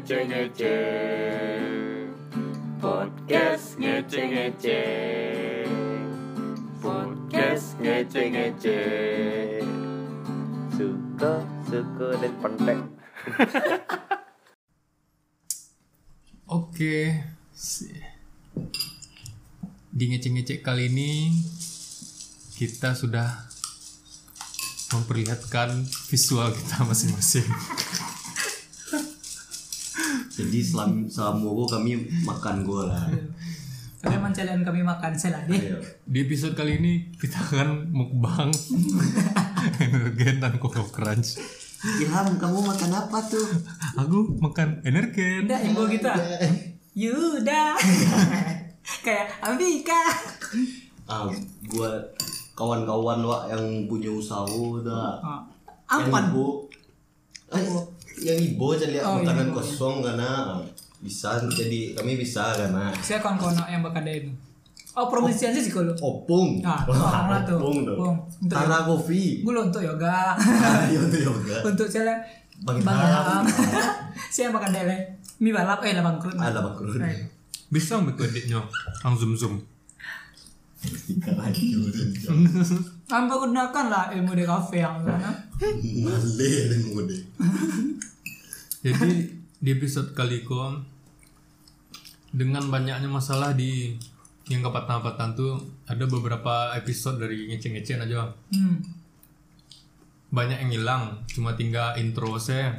ngece ngece podcast ngece ngece podcast ngece ngece suka suka dan pentek Oke, di ngecek-ngecek kali ini kita sudah memperlihatkan visual kita masing-masing. Jadi selam selama kami makan gua lah. Bagaimana kalian kami makan seladi? Ayo. Di episode kali ini kita akan mukbang energen dan koko crunch. Ilham, kamu makan apa tuh? Aku makan energen. Udah yang gua kita. Yuda. Kayak Ambika. Ah, gua kawan-kawan wa yang punya usaha udah. Ibu, eh, yang ibu aja lihat Oh, makanan ibu. kosong karena ah, bisa jadi kami bisa karena Saya kawan kono yang bakal itu. Oh promosian sih kalau. opung. Ah, orang lah tuh. Opung tuh. Opung. Untuk- Tara Coffee. Gue untuk yoga. Ayo tuh yoga. untuk saya Bang Ilham. Ilham. Saya makan dele. Mie balap eh lah bangkrut. Ada bangkrut. Eh. Bisa betul adiknya, ang zoom zoom. Amba gunakan lah ilmu di kafe yang sana. Male dan mode. Jadi di episode kali ko dengan banyaknya masalah di yang kepatan-kepatan tuh ada beberapa episode dari ngece-ngece aja. Hmm. banyak yang hilang cuma tinggal intro saya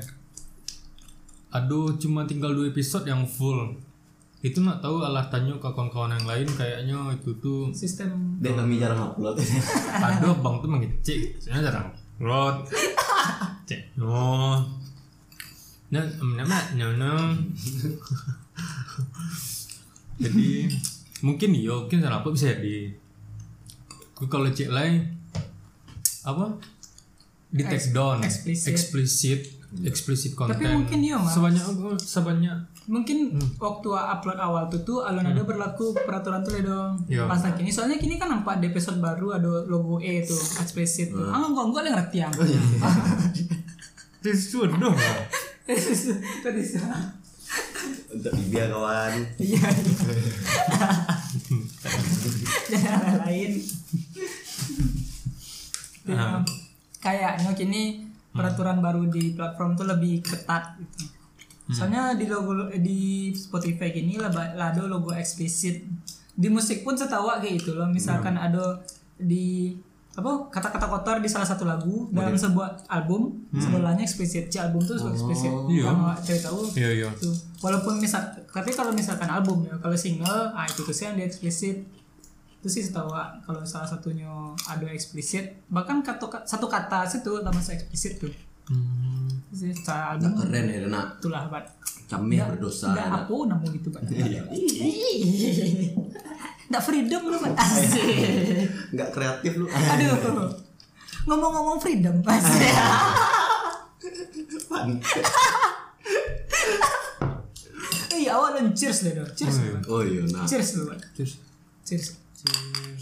aduh cuma tinggal dua episode yang full. Itu nak tahu alah tanya ke kawan-kawan yang lain kayaknya itu tuh Sistem. Dan kami jarang upload. aduh bang tuh mengecek. Saya jarang upload. Cek no nah nama nyono jadi mungkin iya mungkin salah apa bisa jadi Aku kalau cek lain apa? Di take down Explicit. explicit explicit content. Tapi mungkin iya, Mas. sebanyak sebanyak mungkin waktu upload awal tuh tuh alun ada berlaku peraturan tuh le dong. Iya. pas kini soalnya kini kan nampak di episode baru ada logo E tuh explicit tuh. Ah enggak enggak ngerti yang itu dong tadi Untuk biar kawan. iya jangan lain Ya, kayaknya kini peraturan baru di platform tuh lebih ketat gitu. Soalnya di logo di Spotify gini ada logo eksplisit. Di musik pun setahu kayak gitu loh. Misalkan ada di apa kata-kata kotor di salah satu lagu dalam sebuah album sebelahnya eksplisit. Si album tuh eksplisit. Iya. Yang cewek tahu iya iya tuh walaupun misal tapi kalau misalkan album ya kalau single ah itu tuh sih yang di eksplisit itu sih setahu ah, kalau salah satunya ada eksplisit bahkan kata satu kata situ nama saya eksplisit tuh Hmm. Itu sih secara album keren ya nak. itulah bat Kami berdosa. nggak aku namu gitu bat Iya. nggak freedom lu asik. Nggak kreatif lu. aduh. Ngomong-ngomong freedom asik iya awal dan cheers deh dong cheers Oh, iya. Oh iya nah. cheers dulu bat Terus cheers.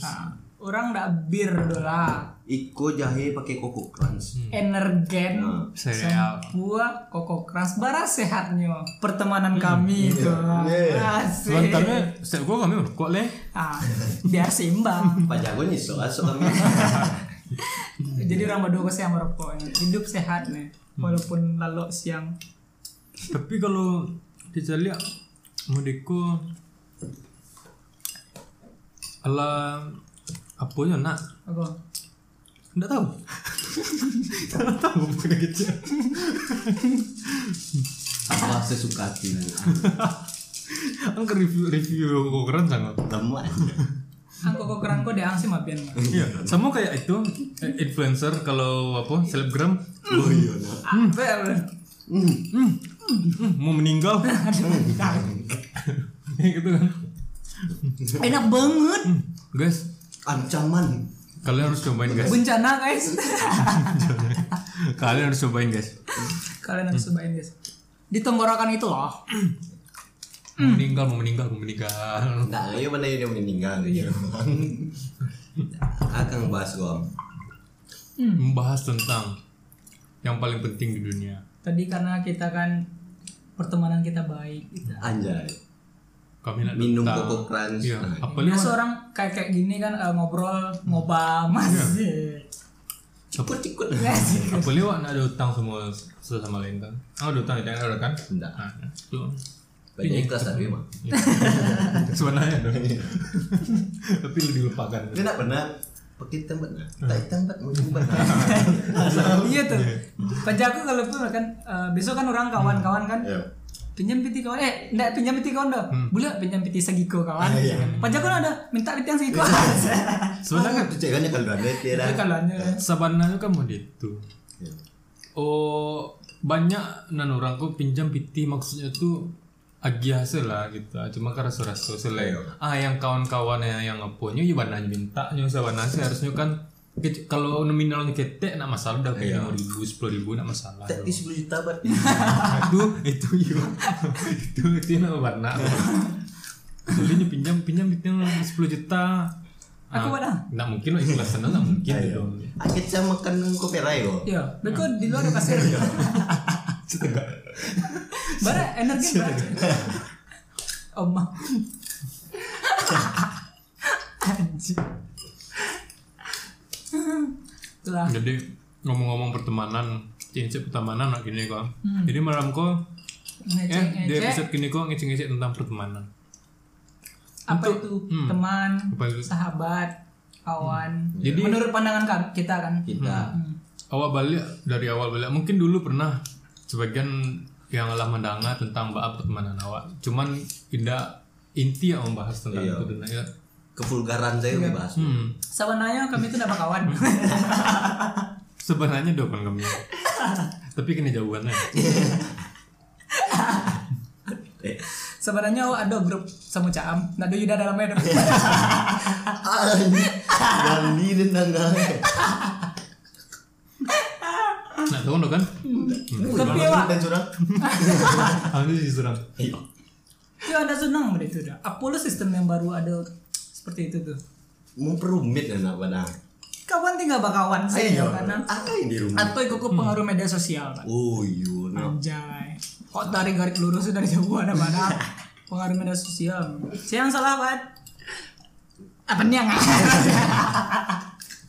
Nah, orang ndak bir dola Iko jahe pakai koko crunch. energen Nah, sereal. buah koko keras bara sehatnya pertemanan kami itu. Iya. asik. Sebentarnya, saya gua kami kok leh. ah, biar seimbang. Pak Jago nyesel asok kami. jadi orang berdua saya merokoknya hidup sehat nih walaupun lalu siang. Tapi kalau kita lihat mudiku ala apa ya nak? Apa nggak tahu. Nggak tahu bukan gitu Apa sesuka hatimu. angker review review kok keren sangat Teman. angko koko kerang kok deang sih mabian iya sama kayak itu eh, influencer kalau apa selebgram. Oh iya nah. apa ya hmm, mau meninggal. Gitu kan. Enak banget. Guys. Ancaman. Kalian harus cobain guys bencana guys kalian harus cobain guys kalian harus cobain guys di tenggorokan itu loh mau meninggal mau meninggal mau meninggal Nah, ayo mana yang meninggal. Iya. Akan bahas gua. membahas tentang yang paling penting di dunia tadi karena kita kan pertemanan kita baik gitu. Anjay. Kami nak Minum. Coco Crunch. Iya. Nah, Apa Biasa orang kayak kayak gini kan eh, ngobrol ngobam masih. Cikut-cikut. Ya sih. apa lewat nak ada utang semua satu sama lain kan? Ah, ada utang tidak ada kan? Enggak. Nah, itu Banyak ikhlas tapi mah. sebenarnya dong. Tapi lebih lupakan. Dia nak pernah pakai tempat nah. Tak tempat mau tempat. Iya tuh. Pajaku kalau pun kan eh, besok kan orang kawan-kawan kan Iya. Pinjam piti kawan eh enggak pinjam piti kawan dah. Boleh pinjam piti segiko kawan. Ah, iya. Pajaku ada minta piti yang segiko. Sebenarnya Itu cek kan ya kalau ada. Itu kalau sebenarnya kan mau itu. Iya. Oh banyak nan orang kok pinjam PT maksudnya tuh agi hasil lah gitu. Cuma karena surat sosial Iya. ah yang kawan-kawan yang ngapunya ya bananya minta sabana sih harusnya kan kalau nominalnya ketek nak masalah udah kayak lima ribu sepuluh ribu nak masalah di 10 juta bat. itu itu yo itu itu yang warna jadi ini pinjam pinjam pinjam sepuluh juta Aku mana? nggak mungkin loh ikhlasan nggak mungkin Ayo. dong Akit saya makan kopi rayo. Iya, beko di luar ada kasir. setengah Bara energi bara. Oma. Anjing. Itulah. jadi ngomong-ngomong pertemanan cincin pertemanan nak gini kok jadi malam kok eh di Ngecek-ngecek. episode gini kok ngecek-ngecek tentang pertemanan Apa Untuk- itu hmm. teman, Apa itu? sahabat, kawan. Jadi- menurut pandangan kita kan. Kita. Hmm. awal balik dari awal balik mungkin dulu pernah sebagian yang lah mendengar tentang bab pertemanan awak cuman tidak inti yang membahas tentang Iya. itu dan ya Kevulgaran saya Iya. bahas. hmm, Sebenarnya kami itu nama kawan. sebenarnya kan kami tapi kini jauhannya Eh, Sebenarnya oh, ada grup sama Caam. Ada Yuda dalamnya. dong. Gali dan nah tahu dong kan Tapi ya, dan curang. Aku sih serang Iya. Ya ada senang itu dah. Apollo sistem yang baru ada seperti itu tuh. Memperumit ya nak pada. Kawan tinggal bakawan Ayo. saja karena Apa yang di rumah? atau ikut pengaruh media sosial kan. Oh iya. nak. Anjay. Kok tarik garis lurus dari jauh ada mana? Pengaruh media sosial. Siapa yang salah, Pak? Apa nih yang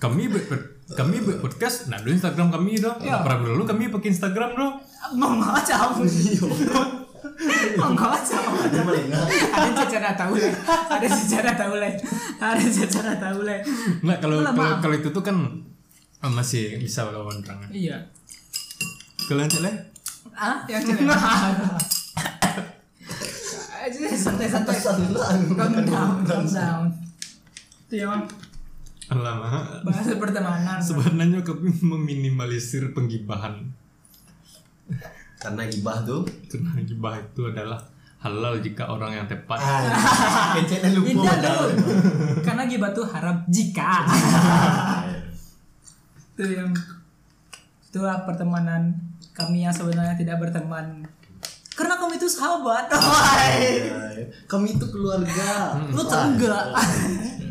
kami per- kami buat podcast nah dulu Instagram kami dong Iya. pernah dulu kami pakai Instagram dong mau ngacau? Ngacau? Ada melengah. Ada cara tahu lah. Ada cara tahu lah. Ada cara tahu lah. nggak kalau kalau kalau itu tuh kan eh, masih bisa lawan orang Iya. kalian cek lah Ah, yang jelek. Aja santai-santai. Calm down, calm down. Itu ya, Bang. lama Bahasa pertemanan. sebenarnya kami meminimalisir penggibahan Karena gibah tuh. karena gibah itu adalah halal jika orang yang tepat Ah, kecetnya lupa. Tidak. Karena gibah tuh haram jika. itu yang itulah pertemanan kami yang sebenarnya tidak berteman. Karena kami itu sahabat. Kami itu keluarga. Lu tuh enggak.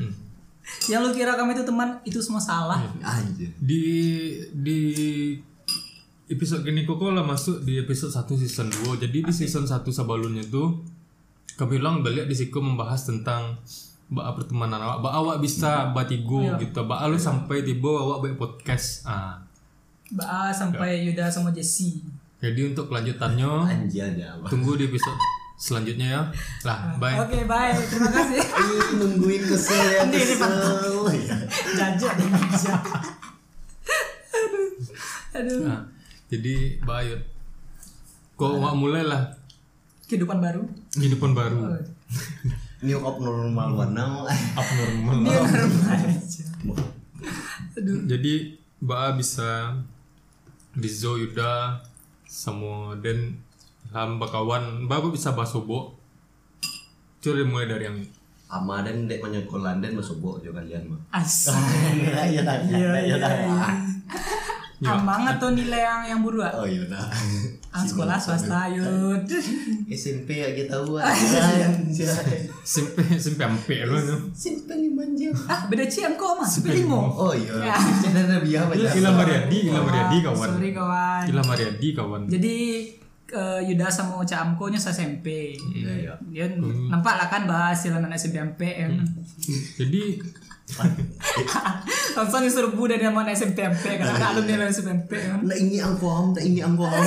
yang lu kira kami itu teman itu semua salah. Anjir. di di episode gini kok lah masuk di episode 1 season 2 jadi di season 1 sebelumnya tuh kami bilang balik di situ membahas tentang ba pertemanan awak ba awak bisa batigo gitu ba lu sampai tiba awak buat podcast ah Ba sampai Yuda sama Jesse. jadi untuk kelanjutannya tunggu di episode selanjutnya ya lah bye Oke, bye. Terima kasih. Ih, nungguin kesel ya Ini, ini, Pak. kesel. Oh, iya. Jajak di meja. Aduh. Aduh. nah, jadi bye Yud. kok mulai lah Kehidupan baru. kehidupan baru New abnormal warna. abnormal normal aja. Aduh. Jadi Mbak bisa Dizo Yuda semua dan Ilham bakawan Mbak kok bisa bahasa Bobo Coba mulai dari yang Ama dan dek menyekolan dan masuk bok juga kalian mah. Asik. Iya iya Iya, iya, iya. Amang atau nilai yang yang buruk? ah? Oh iya dah. Ah, sekolah swasta yud. SMP ya kita buat. Simpe simpe ampe lu no. SMP lima jam. Ah, beda ciam kok mas. Pilimo. Oh iya. Ya. Channel Nabi apa Ila Ila Mariadi, Ila Mariadi kawan. Sorry kawan. Ila Mariadi kawan. Jadi eh, Yuda sama Cak Amko nya SMP. Dia nampak lah kan bahas hasil anak SMP MP kan. Jadi Langsung diserbu dari nama SMP MP kan ada alumni SMP MP kan. Nak ingi ang faham, tak ingi ang faham.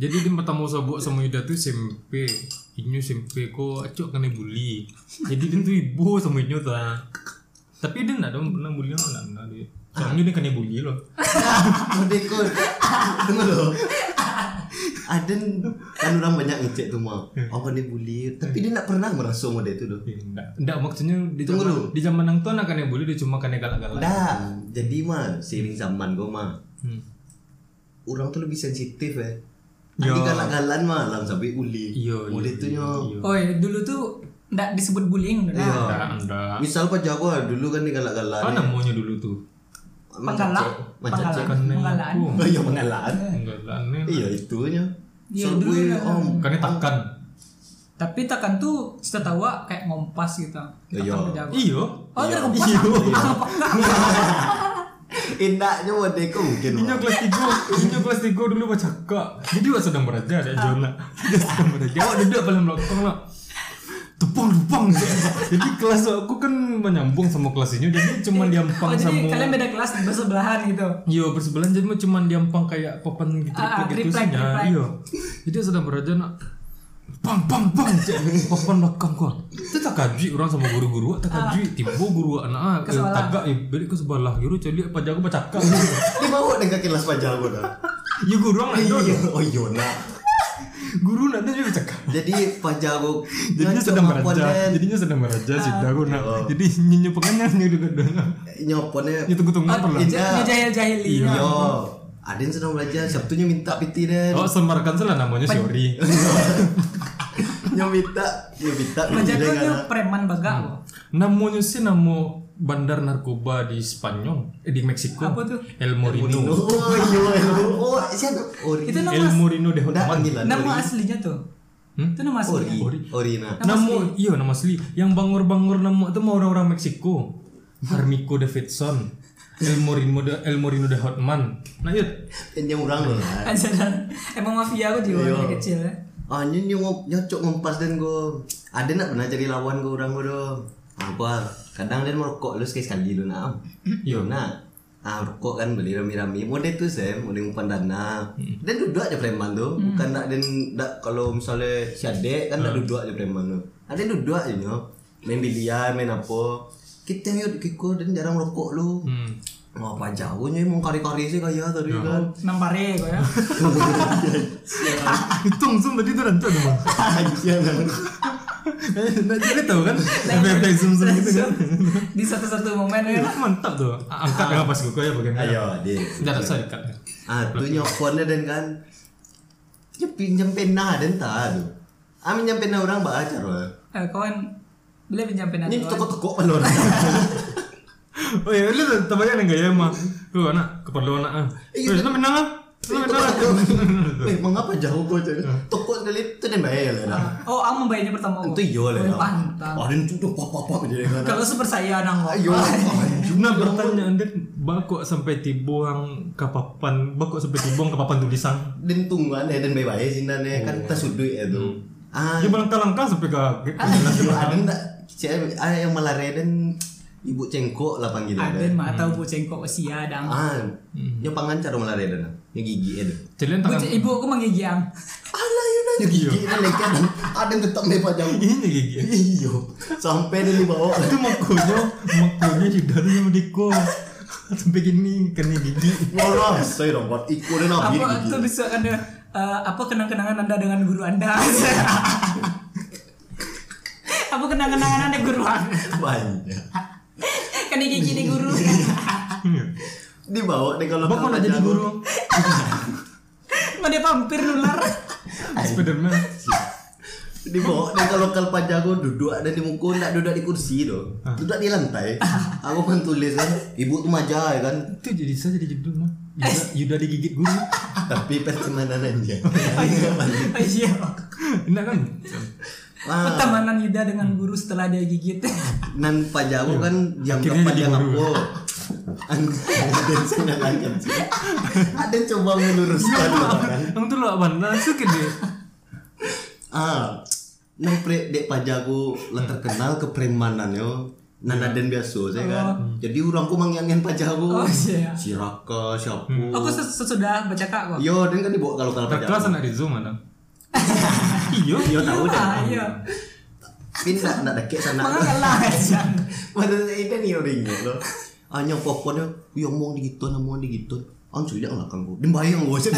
jadi dia pertama sabuk sama Yuda tuh SMP. Inyo SMP kok acok kena bully. Jadi dia tuh ibu sama Inyo tuh. Tapi dia enggak dong pernah bully lo enggak dia. Soalnya dia kena bully loh. Modeko. Tunggu lo. Ada kan orang banyak ngecek tuh mah. Oh kan dia bully, tapi dia nak pernah merasa mode itu tuh. Enggak, enggak maksudnya di Tunggu zaman di zaman nang tuh kena bully dia cuma kena galak-galak. Dah, jadi mah seiring zaman gue mah Hmm. orang tuh lebih sensitif ya. Ya. Ada galak-galan mah langsung sampai bully. Iya, iya, nyo. iya. Oh iya, dulu tuh nggak disebut bullying udah. Iya. Enggak, enggak. Misal Pak Jago dulu kan dia galak-galan. Apa namanya dulu tuh? Kan penggalaan. aku. Oh iya penggalaan. Enggak lah, aneh. Iya itunya. Iya, So, dulu kan. om. Kan takan. Tapi takkan tuh setahu kayak ngompas gitu. Iya. Iyo. Oh, dari ngompas. Iya. Indahnya modeko mungkin. Inyo Wak. kelas tiga, Inyo kelas tiga dulu baca kak. Jadi waktu sedang beraja ada Jona. Dia sedang beraja. Awak duduk paling belakang lah. Tupang tupang. Jadi kelas aku kan menyambung sama kelas ini. Jadi cuma Oh, diampang jadi sama. kalian beda kelas bersebelahan gitu. Iya bersebelahan jadi cuma diampang kayak papan gitu Ah, gitu isinya. triplek. Iya. Jadi sedang beraja nak pang pang pang cek papan belakang kok. Itu tak kaji orang sama guru-guru tak kaji tiba guru anak ah Ke sebelah. tagak eh balik ke sebelah guru celi apa jago baca kak. Dia bawa dengan kelas Pak Jago dah. Ya guru orang nak Iya. Oh iya nak. Guru nak dia baca kak. Jadi Pak Jago Jadinya sedang dan jadinya sedang beraja sih dah aku nak. Oh. Jadi nyenyu pengennya nih juga dah. nyoponnya Ini tunggu-tunggu Oh, perlu. Iya. jahil jahili. Iya. Aden sedang belajar, Sabtunya minta piti dan Oh semarkan salah namanya Siori. Nyo minta, nyo minta tuh preman baga loh. Namanya sih nama bandar narkoba di Spanyol, eh di Meksiko. Apa tuh? El Morino. Oh iya, oh siapa? Ori. Itu nama El Morino de Hotman. nama Ori. aslinya tuh. Hmm? Itu nama aslinya. Ori. Orina. Nama iya nama asli. Yang bangor-bangor nama itu mau orang-orang Meksiko. Harmiko Davidson. El Morino de El Morino de Hotman. Nah, iya. Yang orang loh. emang mafia aku juga Iya. dari kecil ya. Ah, nyo nyo nyocok ngompas dan go. Ada nak pernah cari lawan go orang go do. Apa? Kadang dia merokok lu sekali sekali lu nak. Yo nak. Ah, rokok kan beli rami-rami. Mode itu saya, mode umpan dana. Dan duduk aja preman tuh. Bukan nak dan nak kalau misalnya si adek kan nak duduk aja preman tuh. Ada duduk aja nyo. Main biliar, main apa. Kita yuk kiko dan jarang rokok lu. Hmm. Wah, apa jauhnya emang kari-kari sih kayak tadi kan. Nampare kok ya. Hitung zoom tadi tuh rancak dong. Nah, jadi tahu kan? Efek zoom zoom gitu kan. Di satu-satu momen ya. Mantap tuh. Angkat dengan pas gue ya bagian Ayo, Dik. Tidak ada saya dekat. Ah, tuh nyoponnya dan kan. Ya pinjam pena dan tak tuh. Ah pinjam pena orang baca loh. Eh, kawan boleh pinjam pena Ini toko-toko pelor. Oh iya, lu terbayang enggak ya mah? Tuh anak keperluan anak. ah. Iya. Terus lu menang ah? Ah? Eh, mengapa jauh kau cakap? Toko sekali itu dan bayar lah. Oh, aku membayarnya pertama. Itu iya lah. Oh, Pantang. Oh, dan tuh papa-papa jadi kan. Kalau super saya nang kok. Ayo. Nah pertanyaan dia bakok sampai tibuang kapapan bakok sampai tibuang kapapan tulisan. Dan tungguan ya dan bayar sih dan ya kan kita sudut ya tuh. Ah, Dia melangkah-langkah sampai ke Iya, ada enggak? Ah, yang malare dan ibu cengkok lah panggilan. Ada mah tahu bu cengkok usia dang. Ah, yang pangan cara malare dan yang gigi itu. Celian Bu, tangan ibu aku menggigiang. Alah yun nanya gigi na lengket dan ada yang tetap may pajang. ini gigi. Iyo, sampai dia dibawa. Itu makonya, makonya juga tuh sama Diko. Sampai gini kena gigi. Wala, saya dong buat ikut dan nabi Apa gigi. tuh bisa ada eh, apa kenang-kenangan anda dengan guru anda? apa kenang-kenangan anda guru anda? Banyak. Kan gigi nih guru. Dibawa deh kalau Bakok nak jadi guru. Mau dia pampir nular. Spiderman. Dibawa deh kalau kalau pajago duduk ada di muka, nak duduk di kursi doh. Duduk di lantai. Aku kan tulis kan, ibu tuh maja ya kan. Itu jadi saya jadi judul mah. Yuda, Yuda digigit guru. Tapi pertemanan aja. Oh iya. Enak kan? Wah, Pertemanan Yuda dengan guru setelah dia gigit. nan pajago kan yang Akhirnya jadi pajang guru. apa? Ada yang coba meluruskan. Yang tuh lo apa? Langsung ke dia. Ah, nang pre dek pajaku lah terkenal kepremanan yo. Nana dan biasa saya kan. Jadi orangku mangyangen pajaku. Oh, iya. Si Raka, siapa? Aku ses- sesudah baca kak kok. Yo, dan kan dibawa kalau kalau Terkelas pajaku. anak di Zoom ada. Iya. Yo tahu deh. Ah, iya. Pindah nak deket sana. Mana kalah aja. Pada itu nih orang ingat loh. Hanya pokoknya, yo mau digituan, mau digituan. Anjir dia ngelakang gue. Dia bayang gue sih.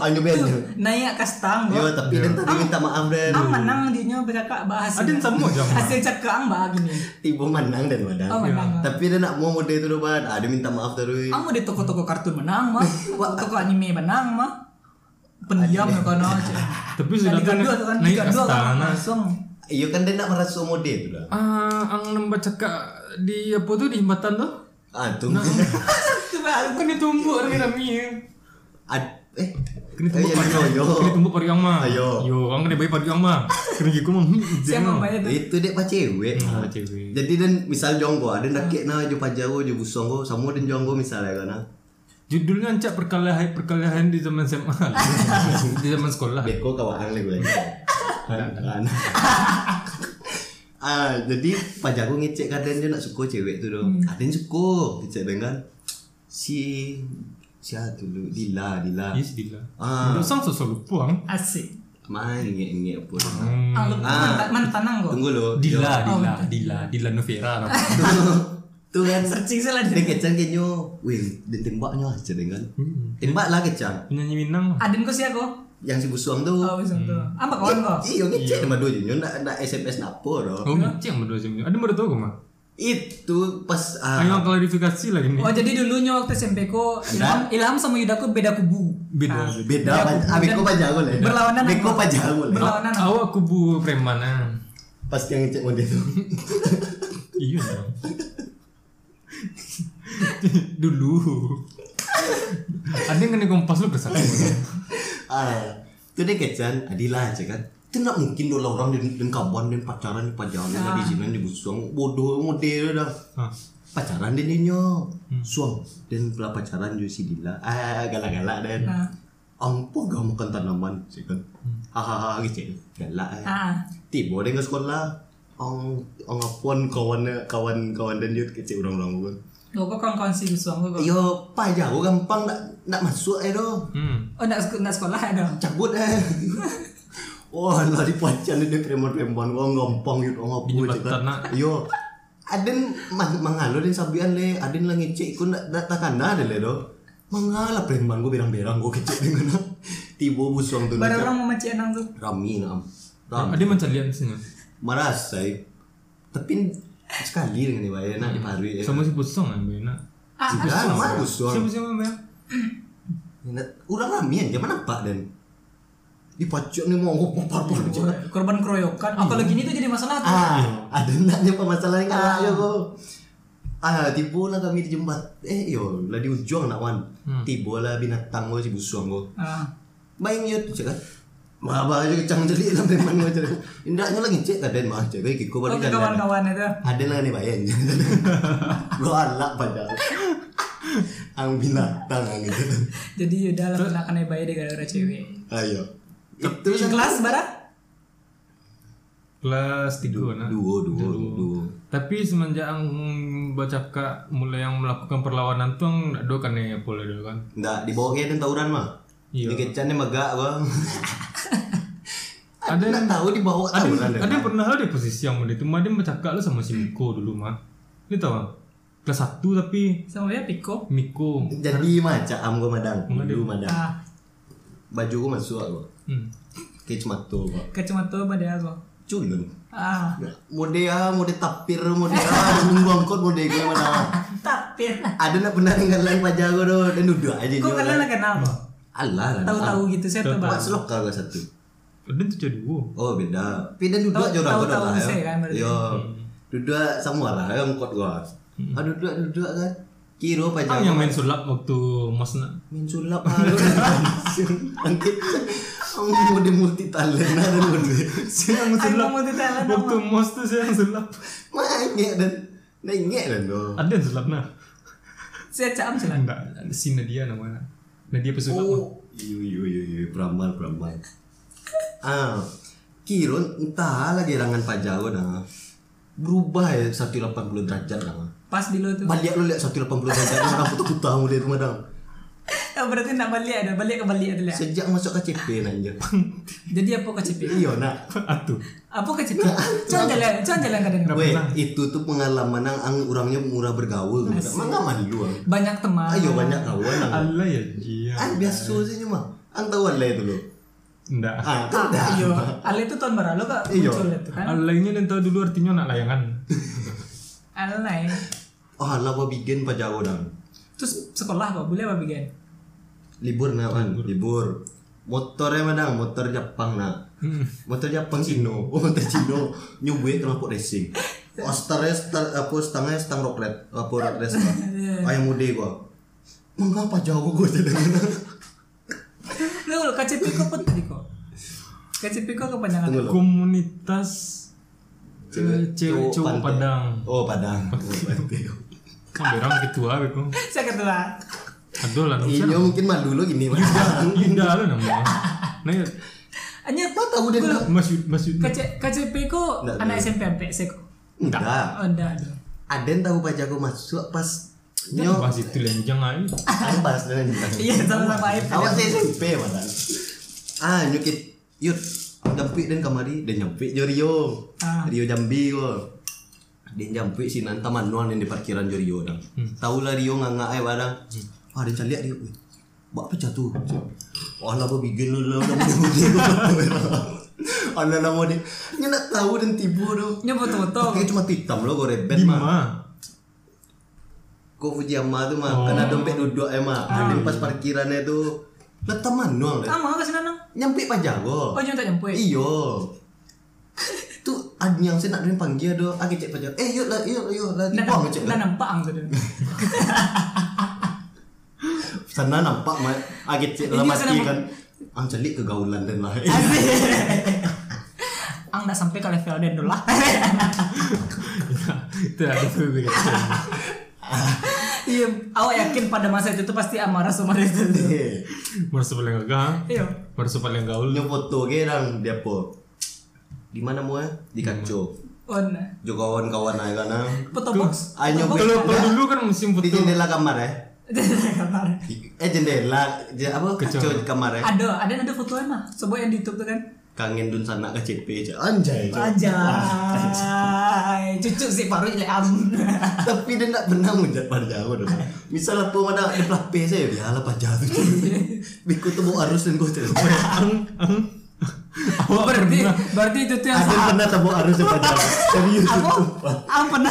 Hanya bener. Naik kastang Yo, kok. tapi dan tadi minta maaf dan Ang menang di nyo kakak bahas. Ada yang sama aja. Hasil cek ke ang bah gini. tiba menang dan wadah. Oh menang. Tapi dia nak mau mode itu doh, Ban. Ah, dia minta maaf terus. Ang mau di toko-toko kartun menang mah. Toko anime menang mah. Pendiam ya kono aja. Tapi sudah kan dua tuh kan. dua kan langsung. Iya kan dia nak merasa mode itu dah. Ah, ang membaca kak di apa tuh di jembatan tuh? Ah, tunggu. Coba Kan ditumbuk rame-rame. Ad, eh, Kena tumbuk Eh, pari yo, yo. Kena tumbuk pari yang mah. Ayo. Yo, ang kena bayi pari yang mah. Kena giku mah. siapa bayar tuh? Itu dia pak cewek. Hmm, cewek. Jadi dan misal jonggo ada nak kek na jo pajago jo busonggo sama dan jonggo misalnya kan. Ah. Judulnya ancak perkelahan perkelahan di zaman SMA. di zaman sekolah. Beko kawan lagi gue. Kan. Ah, jadi pajago ngecek kadang dia nak suka cewek tu dong. Ada yang suka ngecek dengan si siapa dulu Dila Dila. Yes, dila. Ah. Udah sang sosok puang. Asik. Main ngek-ngek pun. Hmm. Lu Ah. mantan mantanang kok. Tunggu lo. Dila, Oh, Dila, Dila, Dila Novera. Tuh kan Searching salah dia deh. kecang kenyo, wih, dia tembaknya aja dengan. Tembak lah kecang. Penyanyi Minang. Aden kok sih aku. Yang si busuang tuh. Oh bisa tuh. Apa kawan kok? Iya ngecek nama dua junyo, nak nak SMS napo doh. Oh, ngecek yang berdua sih. Ada baru kok mah. Itu pas ah, Ayo klarifikasi lagi nih. Oh jadi dulunya waktu SMP ko Ilham, Ilham sama Yudaku beda kubu. Beda. beda pan- ah, beko pajago lah. Berlawanan Beko pajago lah. Berlawanan? Awak kubu preman ah. Pas yang ngecek mode itu. Iya. Dulu. Ada yang kena kompas lu ke sana. ah, itu dia kecan, adilah aja kan. Itu nak mungkin dulu orang dan, dan kawan dan pacaran di pajago Ah. di sini di busuang bodoh model dah. Hah. pacaran dia nyo Hmm. suang dan pula pacaran juga si Dila ah galak-galak dan Nah. ampo gak makan tanaman sih kan Hmm. hahaha gitu galak eh. Ah. tiba dia ke sekolah ong ong apun kawan kawan kawan dan dia kecil orang-orang kan Lo kok kawan-kawan si Gusuang kok. yo pajago gampang nak nak masuk eh doh Hmm. Oh enggak enggak sekolah ada. cabut eh Wah, lah di pacan dia preman-preman gua gampang gitu ngapa Di cek jembatan, nak. Yo. Aden mang mangalo den sabian le, aden lah ngecek ku nak nak takana ada le do. Mangala preman gua berang-berang gua kecek dengan tibo busong tu. Baru orang mau macam nang tuh. Rami nam. Ada macam lihat sini. Marasa eh. Tapi sekali dengan ni bayar nak di eh. Sama si pusong kan benar. Ah, Juga nama busong. Siapa siapa Bang? Urang rami aja mana pak dan di pacok ni mau ngopong parpar korban keroyokan. Oh kalau gini tuh jadi masalah tuh. Ah, ada naknya permasalahan yang kalah yo kok. Ah, tiba lah kami di jembat. Eh yo, lah di ujung nak wan. Hmm. Tiba lah binatang gua si busuang gua. Ah. Main yo tu cakap. Mah aja kecang jeli lah memang gua cakap. Indahnya lagi cek kaden mah cakap kiko Oh balik ke jalan. kawan-kawan itu. Ada lah ni bayar. Gua alak padahal. Ang binatang ang gitu. Jadi udah lah pernah kena bayar deh gara-gara cewek. Ayo. Itu Di kelas bara? Kelas tiga nah. duo duo duo. Tapi semenjak ang baca kak mulai yang melakukan perlawanan tuh ang do kan ya pola do kan. Nggak dibawa kayak dan tawuran mah. Iya. Di kecan ni megak bang. Ada Ada nak tahu dibawa Ada tawuran ada yang pernah ada posisi yang model itu mah dia bercakap lu sama si Miko dulu mah. Lu tahu? Kelas 1 tapi Sama dia Piko. Miko. Jadi macam am gua madang. Dulu madang. Ah. Baju gua masuk gua. Hmm. Kayak cuma tuh gua. Kacamata pada aku. Culun. Ah. Mode ah, mode tapir, mode ah, nunggu angkot mode gua mana. Tapi Ada nak pernah tinggal lain pajak doh dan duduk aja kok kalian kenal kok? Allah lah. Tahu-tahu gitu saya tuh Buat bang. selokal gua satu. Ada tuh jadi gua. Oh beda. Beda duduk gua tahu-tahu dah. saya kan. Yo. Duduk sama lah yang angkot gua. Ah duduk duduk kan. Kiro pajak. Ang yang main sulap waktu mos nak. Main sulap halu Angkit Ang mode multi talent ada Saya yang Aku mau ditanya Waktu mos tuh saya yang sulap. Makanya dan Nengek kan tuh. Ada yang sulap nah. Saya cam silang. Enggak, si Nadia namanya. Nadia pesulap. Oh, iya iya iya iya peramal peramal. Ah, kirun entah lagi rangan pajago dah. Berubah ya 180 derajat dah. Pas di lo tuh. Balik lu lihat 180 derajat orang putus kutamu dia tu madang. Oh, berarti nak balik ada balik ke balik ada lah. Sejak masuk KCP nak je. Jadi apa KCP? Iya nak. Atuh. Apa KCP? Jangan jalan, jangan jalan kadang. Weh, itu tuh pengalaman yang ang orangnya murah bergaul. Mangga malu ang. Banyak teman. Ayo banyak kawan. Allah ya dia. An biasa sih mah. Ang tahu Allah itu lo. Enggak. Ah, Ah, dah. Iya, Ale itu tahun berlalu kak Iya. muncul itu kan. Allah ini yang tahu dulu artinya nak layangan. Alay. Oh, apa bikin pajago dah. Terus sekolah apa? Boleh apa bikin? libur nak kan libur motornya madang motor Jepang nak motor Jepang Cino oh motor Cino nyubui kenapa racing starnya star apa stangnya stang rocklet apa rocklet ayam muda gua mengapa jauh gua jadi Lu KCP kok apa tadi kok? KCP kok kepanjangan? Komunitas eh, cewek cowok. Padang. oh padang oh. Kan berang ketua aku. Saya ketua. Aduh lah. iya mungkin malu lo gini Linda lo namanya. Nah, ya. Hanya apa tahu dia bilang Mas KCP kok anak tahu. SMP sampai seko. enggak Oh, enggak yang tahu pajago masuk pas Nyo bahas itu lah, jangan. Aku bahas dengan Iya, sama-sama itu. Awak saya SMP malah. Ah, nyukit yut jampi dan kamari dan nyampe jo Rio. Ah. Rio Jambi ko. Dia nyampe si nanta manuan yang di parkiran jo Rio dang. Tahu lah Rio nganga ai barang. Ah, dia caliak dia. Weh, Bak apa jatuh? Wah, lah apa bikin lu lah Anak nama dia Dia nak tahu dan tiba tu Nya foto-foto. Pakai cuma hitam lo gue rebet Di mah mana? Kok Fujiyama tuh mah Kena dompet duduk eh mah Dan pas parkirannya tuh Letak manual deh Ah, mau ke sana nang? Nyampe pajago Oh, jangan tak nyampe. Iyo. Tuh ada yang saya nak dengan panggil do, agi cek pajak. Eh yuk lah, yuk yuk lah, dibuang cek lah. nampak ang tuh. Sana nampak mah, agi cek lah Iya, mati kan. Ang celik kegaulan dan lah. Ang dah sampai ke level den dulu lah. Itu ada tuh begitu. Iya, awak yakin pada masa itu tuh pasti amarah sama itu. Merasa paling gagah. Iya. Merasa paling gaul. Nyo foto gerang dia po. Di mana mau ya? Di kaco. Oh, nah. Jo kawan-kawan aja kan. ah. Foto box. Nyo Kalau dulu kan musim di foto. jendela kamar ya. Kamar. Eh jendela, je- apa Kaco. di kamar ya. Ada, ada ada fotonya mah. Coba yang di YouTube tuh kan. Kangen dun sana ke CP. Anjay. Anjay. Cucu sih baru ile am. Tapi dia tak pernah menjat pada aku dong. Misal apa mana di plak P saya ya lah pajak tu. Biku tu bawa arus dan kau cerita. berarti berarti itu tuh yang Ada pernah bawa arus dan pajak. Serius itu. Am pernah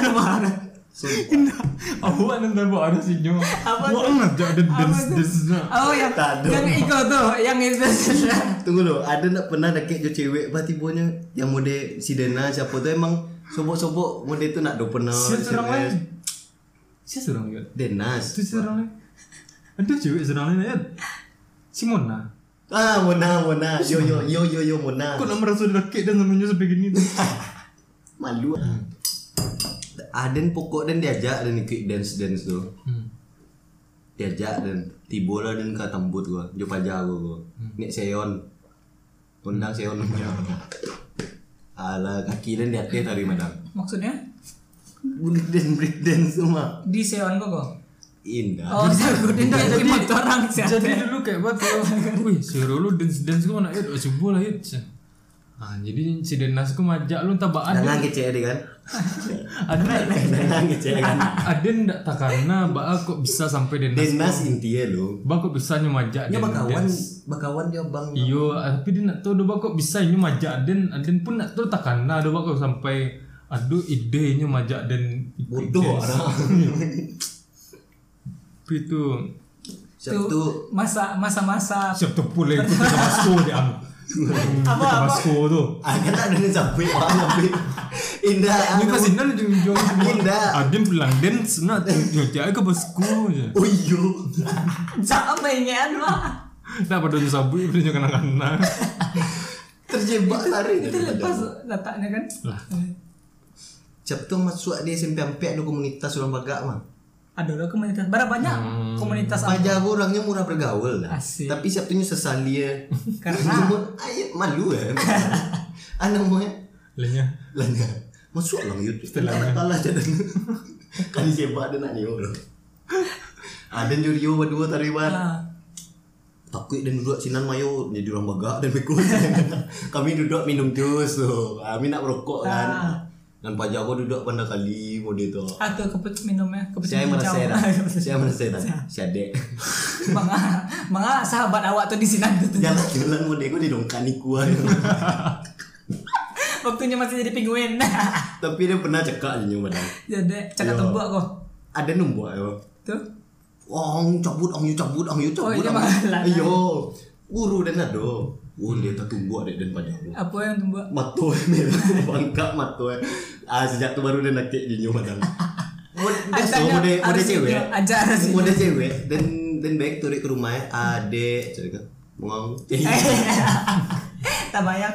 marah. Aku ada bawa ada sih nyo. Apa Wah tuh? enggak ada dance dance. Oh yang Tak ada. yang ikut tuh, yang itu. Tunggu lo, ada nak pernah deket jo cewek bah tibonya yang mode si Dena siapa tu emang sobok-sobok mode tu nak do pernah Siapa orang lain? SMS. Siapa orang lain? Denas. Itu si orang lain. Ada cewek seorang lain ya. Si Mona. Ah, Mona, Mona. Yo yo yo yo yo Mona. Kok nak merasa lelaki dan namanya sampai gini tuh? Malu. Aden pokok dan diajak dan ikut dance dance tu. Hmm. diajak dan tiba lah dan ke tembut gua jo pajak gua gua nek seon undang seon ala kaki dan di atas dari madam Maksudnya break dance break dance semua di Seon kok kok. indah Oh, dari dari motor orang sih. Jadi dulu kayak batu. Wih, si Rolo dance dance kau nak ya subuh lah ya. Ah, jadi si Denas ku majak lu tak dan ada. nangis cek dia kan? Ada dan nangis cek kan? Ada ndak tak karena ba kok bisa sampai Denas. Denas intinya lo Ba kok bisa nyemajak nya den bakawan bakawan dia bang. Iyo, tapi dia nak tahu dia kok bisa nyemajak den, den pun nak tahu tak karena dia kok sampai aduh ide nyemajak den ikut bodoh orang Tapi itu siap tu. Masa masa-masa siap tu pula itu Tabasco dia. Apa, apa? Tabasco tu. ah kan ada yang sampai wah sampai indah Ini anu. pasti nan jung jung. Indah. Adin pulang dance nak jajak ke Tabasco je. oh iyo jangan pengen lah. Dah pada tu sabu pada jung kanak-kanak. terjebak lari Itu lepas letaknya kan. Lah. Cap tuh masuk di SMP sampai ada komunitas orang bagak mah. Ada lah komunitas berapa banyak komunitas apa Pajak aku orangnya murah bergaul lah. Asik. Tapi siap tuh sesali ya. Karena- ayat malu ya. Anak mau Lainnya lanya. Masuk lah YouTube. Lah lah jadi. Kali sebab ada nak ni orang. Ada Jurio berdua tariban. Ah, Takut dan duduk sinan mayo jadi orang bagak dan bekut. Kami duduk minum jus tu. Kami nak merokok kan. Dan pajak aku duduk pada kali mode tu. atau kepet minumnya kepet Saya merasa. Saya merasa dah. Si adek. Manga, manga sahabat awak tuh di sini tuh. Jalan-jalan mode aku di dongkan iku aja. Waktunya masih jadi penguin. Tapi dia pernah cekak je nyoba jadi cakap Yo. tembok kok. Ada nombor yo. Tuh. Ong cabut, ong cabut, ong you cabut. Oh, iya, ong. Ayo. Guru dan ada. Oh, dia tak tunggu adek dan aku. Apa yang? Mato merah bangka mato ah sejak tu baru dia nak kek jinyo so Adanya mode mode harus cewek. ajar harus jinyo. Mode cewek dan dan baik turun ke rumah adek cakap ngong. tak bayang.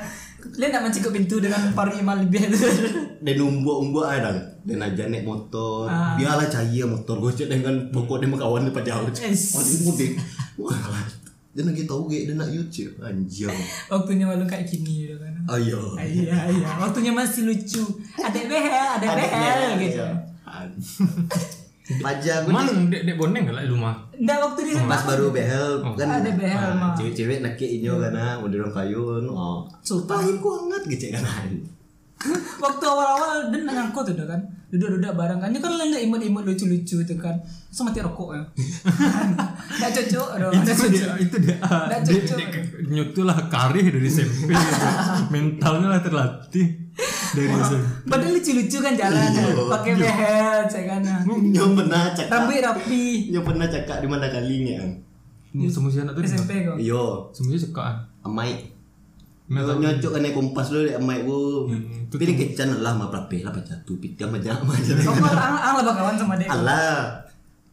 Dia nak mencikup pintu dengan paru imal lebih Dan umbuk-umbuk ada dan aja naik motor. Ah. Biarlah cahaya motor gue cek dengan pokok dia kawan depan jauh. Oh, dia mudik. Wah, Dia nak tahu ge dia nak YouTube anjir. Waktunya malu kayak gini gitu kan. Ayo. Iya iya. Waktunya masih lucu. Adek behel, adek behel gitu. Pajak gue Mana dek dek boneng lah di rumah Nggak waktu di pas baru behel kan Ada behel, ah, mah. cewek-cewek nak kek inyo karena mau dorong kayu oh Sultan. Pahin ku hangat gitu kan waktu awal-awal dan ngangkut tuh kan duduk-duduk bareng kan dia kan lagi imut-imut lucu-lucu itu kan terus mati rokok ya nggak cocok dong itu dia cocok itu dia ah, Nggak dia, cocok. dia nyutul lah karih dari SMP gitu. mentalnya lah terlatih dari SMP padahal lucu-lucu kan jalan Iya. pakai behel saya kan Nyo pernah cakap rambut rapi Nyo pernah cakap di mana kali ni kan semua si anak tuh SMP kok Yo semua cekaan amai Tahu. nyocok kan kompas dulu deh amai ku Hmm, itu Pilih kecan lah ma prape lah baca tu pitang macam macam kamu ang ang lah bakawan sama dia Alah.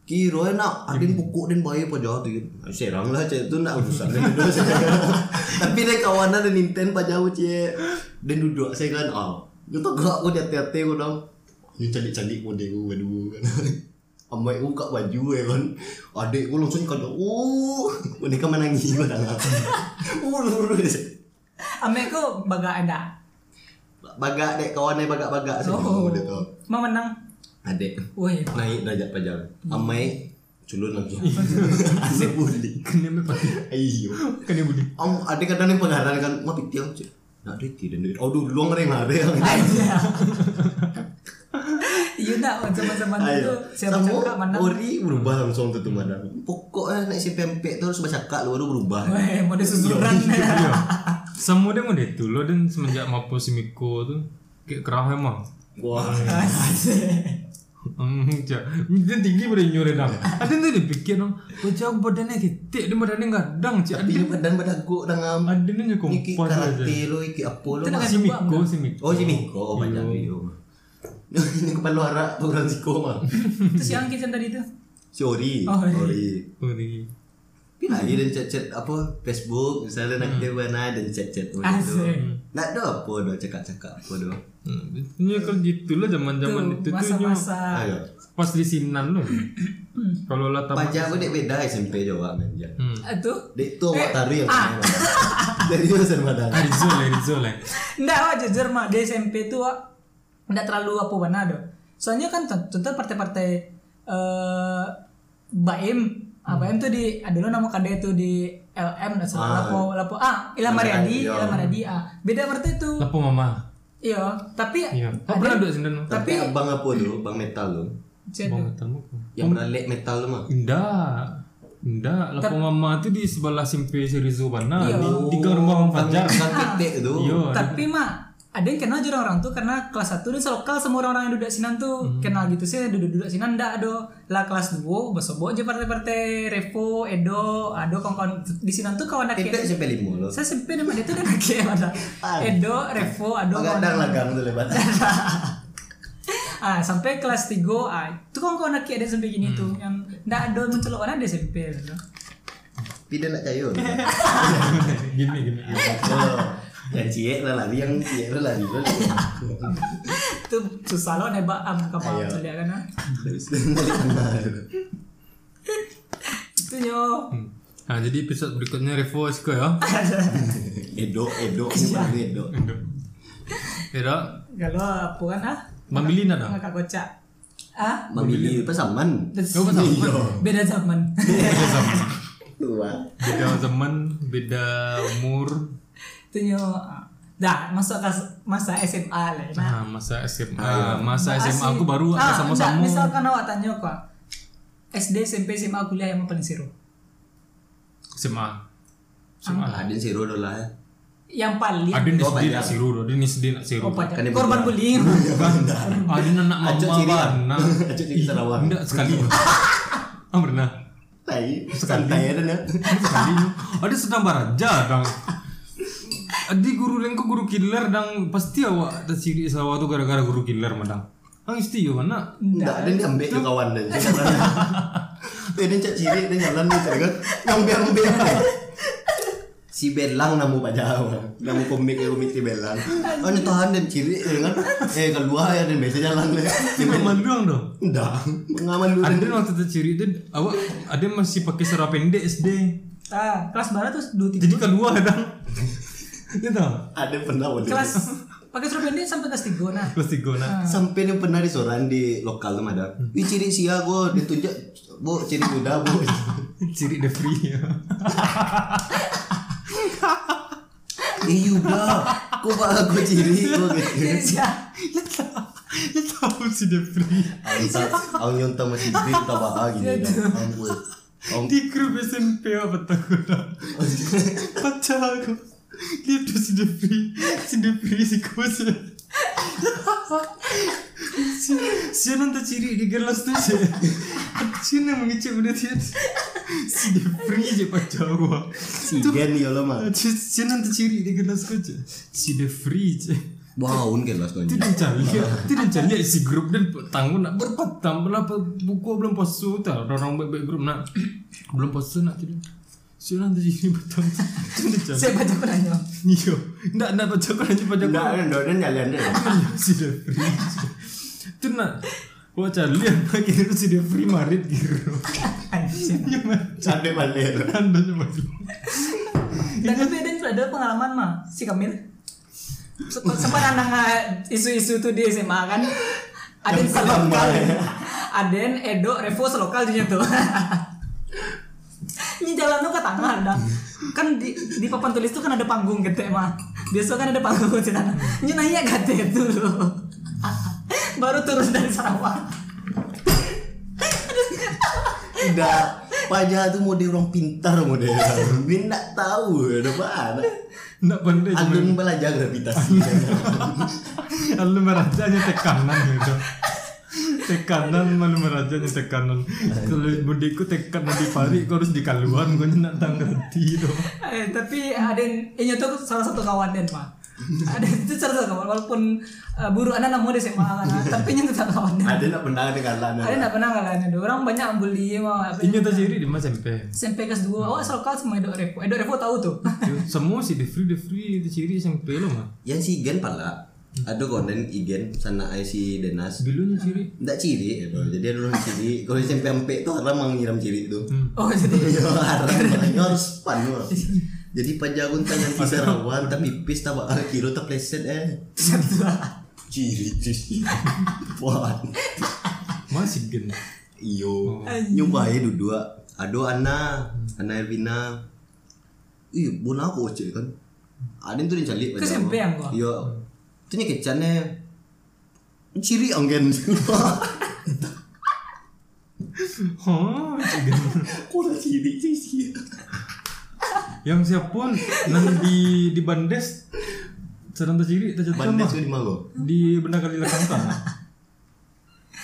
Kira nak ada yang pukul dan bayar pa jauh tu. Serang lah cik. Tu nak urusan duduk saya Tapi dia kawanan dan Nintendo pa jauh cik. Dan duduk saya kan ah Dia tak gerak aku hati-hati aku dong. Ni calik-calik model aku berdua kan. Amai aku buka baju ya kan. Adik aku langsung kata Oh. Mereka menangis aku dah. Oh ame ko baga ada. Bagak dek kawan dia bagak-bagak oh. Dia tu. Mau menang? Adik. Woi. Naik derajat pajak Amai culun lagi. Asyik bully kan dia pasti Ayo. Dia budi. Om ada kadang yang pengarang kan mau pitiang cik. Nak duit dan duit. Oh dulu luang mereka ada yang. aja iya nak zaman-zaman itu siapa cakap mana Ori berubah langsung tuh tuh madam. Pokoknya naik si pempek tuh harus bercakap lu baru berubah. Weh, mode susuran iya semua dia mau deh tuh lo dan semenjak mapo si Miko tuh kayak kerah emang Wah. Asik. Hmm. Dia tinggi pada nyore dong. Ada tuh dipikir dong, wajah aku badannya gede, dia badannya gadang, cik. Tapi Ada badan badan gua dengan ada nih iki kompas aja. karate lu iki apa. Itu nak Si Miko, si Miko. Oh sini. Oh banyak video. Ini kepala tuh orang siko mah. Terus yang kitchen tadi tuh Si Ori. Iya. Ori. Ori. Lagi dan chat-chat apa Facebook misalnya nak dia mana dan chat-chat gitu. Asik. Nak ada apa dah cakap-cakap apa dah. Hmm, Ini kalau gitu lah zaman-zaman itu tuh Ayo. pas di Sinan loh. Kalau lah tamat. Pajak aku dek beda SMP jawab manja. Hmm. itu Dek tu awak taruh yang ah. mana? Dari mana sen badan? Ah, Rizal lah, lah. Enggak, wah jujur mah di SMP tuh wah, enggak terlalu apa benar doh. Soalnya kan con- contoh partai-partai eh Baim, ah, Baim tuh di ada dulu nama kadek tuh di LM dan Ah. lapo lapo ah Ilham Mariadi. Ilham Mariadi ah. Beda partai tuh. Lapo mama. Iya, tapi Iya. Oh pernah duduk Sinan. Tapi abang apa tu? Bang metal. Cek Bang metal mau. Yang beralek metal tu mah. Enggak. Enggak, lapo mama tuh di sebelah simpe si Rizal mana? Iya. Di, di kamar bang Fajar. Bang ketek tu. Iya. Tapi mah ada yang kenal juga orang tuh karena kelas 1 ini selokal semua orang-orang yang duduk sinan tuh. Kenal gitu sih duduk-duduk sinan ndak ada. Lah kelas 2 besobo aja partai-partai Revo, Edo, ada kawan-kawan. Di sinan tuh kawan anak sampai lima lo. saya SMP nama dia tuh udah kayak mana Edo, Revo, ada Kadang lagang tu lebat. ah sampai kelas 3 ah itu kawan-kawan anak ada sampai gini tuh. Yang ndak ada mencolok ada SMP gitu. Tidak nak cayo. gini gini. Oh, yang ciek lah lari, yang ciek lah lari. itu susah loh nebak am kapal celia kan itu nyo Hmm. Nah, jadi episode berikutnya Revo suka ya. Edo, Edo, ini baru Edo. Ya dah. kalau apa kan ah nak dah. ngakak kocak ah Memilih pasaman. Oh, pas sama. beda zaman Beda zaman. Tua. Beda zaman, beda umur. Itu nyo ah. dah masuk ke masa SMA lah Nah, nah masa SMA, masa SMA aku baru ah, sama-sama. enggak, misalkan awak tanya kok SD SMP SMA kuliah yang paling seru SMA. SMA. Adin Siro dulu lah. yang paling Ada di Oh, SD nak siru, ada di SD nak siru. oh, banyak. Kan korban bullying Ada anak mama ah. bana. Acok ciri Sarawak. Enggak sekali. Ah pernah. Tai, santai ada nak. Sekali. Ada sedang baraja dang. Adi guru lengko guru killer dang pasti awak ada ciri sawa tu gara-gara guru killer madang. Ang isti yo mana? Enggak, ada dia ambil ke kawan dan dia cak ciri dia jalan ni cak kan. Ngambil-ambil apa? Si Belang namu Pak Jawa. Namu komik ya komik si Belang. Oh ni tahan dan ciri dia kan. Eh keluar ya dan biasa jalan le. Si Belang. maluang dong. Enggak, mengaman dulu. Ada waktu tu ciri tu awak ada masih pakai serap pendek SD. ah kelas barat tuh dua tiga Jadi keluar dang. Ya tahu. Ada pernah waduh. kelas pakai suruh pendek sampai kelas tiga nah Kelas tiga nak. Sampai dia pernah disoran di lokal tuh ada. Ih ciri sia gua ditunjuk Bu, ciri muda bu. Ciri the free. Eh Yuda, kok pak aku ciri gua gitu. sih Ya tahu si the free. Angkat, ang nyonta masih big tabah gini dah. Ampun. Om Di grup SMP apa takut dah. Baca aku. Lihat tuh si Devri, si Devri si kos. Si si nanti ciri di kelas tuh si. Si nama ngecek udah dia. Si Devri je baca gua. si Gen ya lo mah. Si si nanti ciri di kelas kau je. Si Devri je. Baun kan las Itu dan cari, itu dan cari si grup dan tanggung nak berpatang berapa buku belum posu tau orang baik-baik grup nak belum posu nak jadi. Si nanti jadi betul. Itu dan cari. saya baca penanya Iyo, ndak ndak baca nanti baca Enggak, kau. enggak, dan nyalian deh. Si Devri. Itu nak. Wah cari lihat kira si Devri marit gitu. anjing Sampai balik. Anda coba dan tapi ada yang ada pengalaman mah si Kamil Se- sempat uh, isu-isu tuh di SMA kan Aden Yang selokal. Aden Edo Revo selokal di situ ini jalan tuh ke tengah dah kan di, di papan tulis tuh kan ada panggung gede mah biasa kan ada panggung di sana ini nanya gede itu loh baru turun dari Sarawak Enggak. Pajak tuh model orang pintar model. Dia enggak tahu ada mana. ndak pandai. Alun belajar gravitasi. Lalu merajanya tekanan gitu. Tekanan malu merajanya tekanan. Kalau budiku tekanan di pari kau harus di kaluan kau nak tang ngerti tu. eh, tapi Aden ini tuh salah satu kawan Den mah ada itu salah satu kawan walaupun uh, buru anak namu di SMA kan tapi ini tetap kawan Den Ada nak pernah dengan lana. ada nggak pernah ngalahin ada orang banyak bully mah apa Ini tak ciri di mana SMP. SMP kelas 2 awak selokal sama Edo Revo Edo Revo tahu tuh Semua sih di free di free itu ciri SMP lo mah. Yang si Gen pala. Ada konten Igen sana ai si Denas. Bilunya ciri. Enggak ciri ya, bro. Jadi ada orang ciri. Kalau SMP sampai tuh haram mengiram ciri itu. oh jadi Yo haram harus pan bro. Jadi pajagun tangan di Sarawak tapi pis tak bakal kilo tak pleset eh. Ciri ciri. Wah. Masih gen. Iyo. Nyobain dua. Ado Ana, Ana Ervina. Ih, bona aku cek kan. Ada tuh yang calik Ke SMP yang gua? Iya. Itu nya kecannya. Ciri anggen. Oh. Kurang ciri sih. Yang siapun nang di di Bandes sedang terciri tak jatuh Bandes di Mago. di benda kali lekang.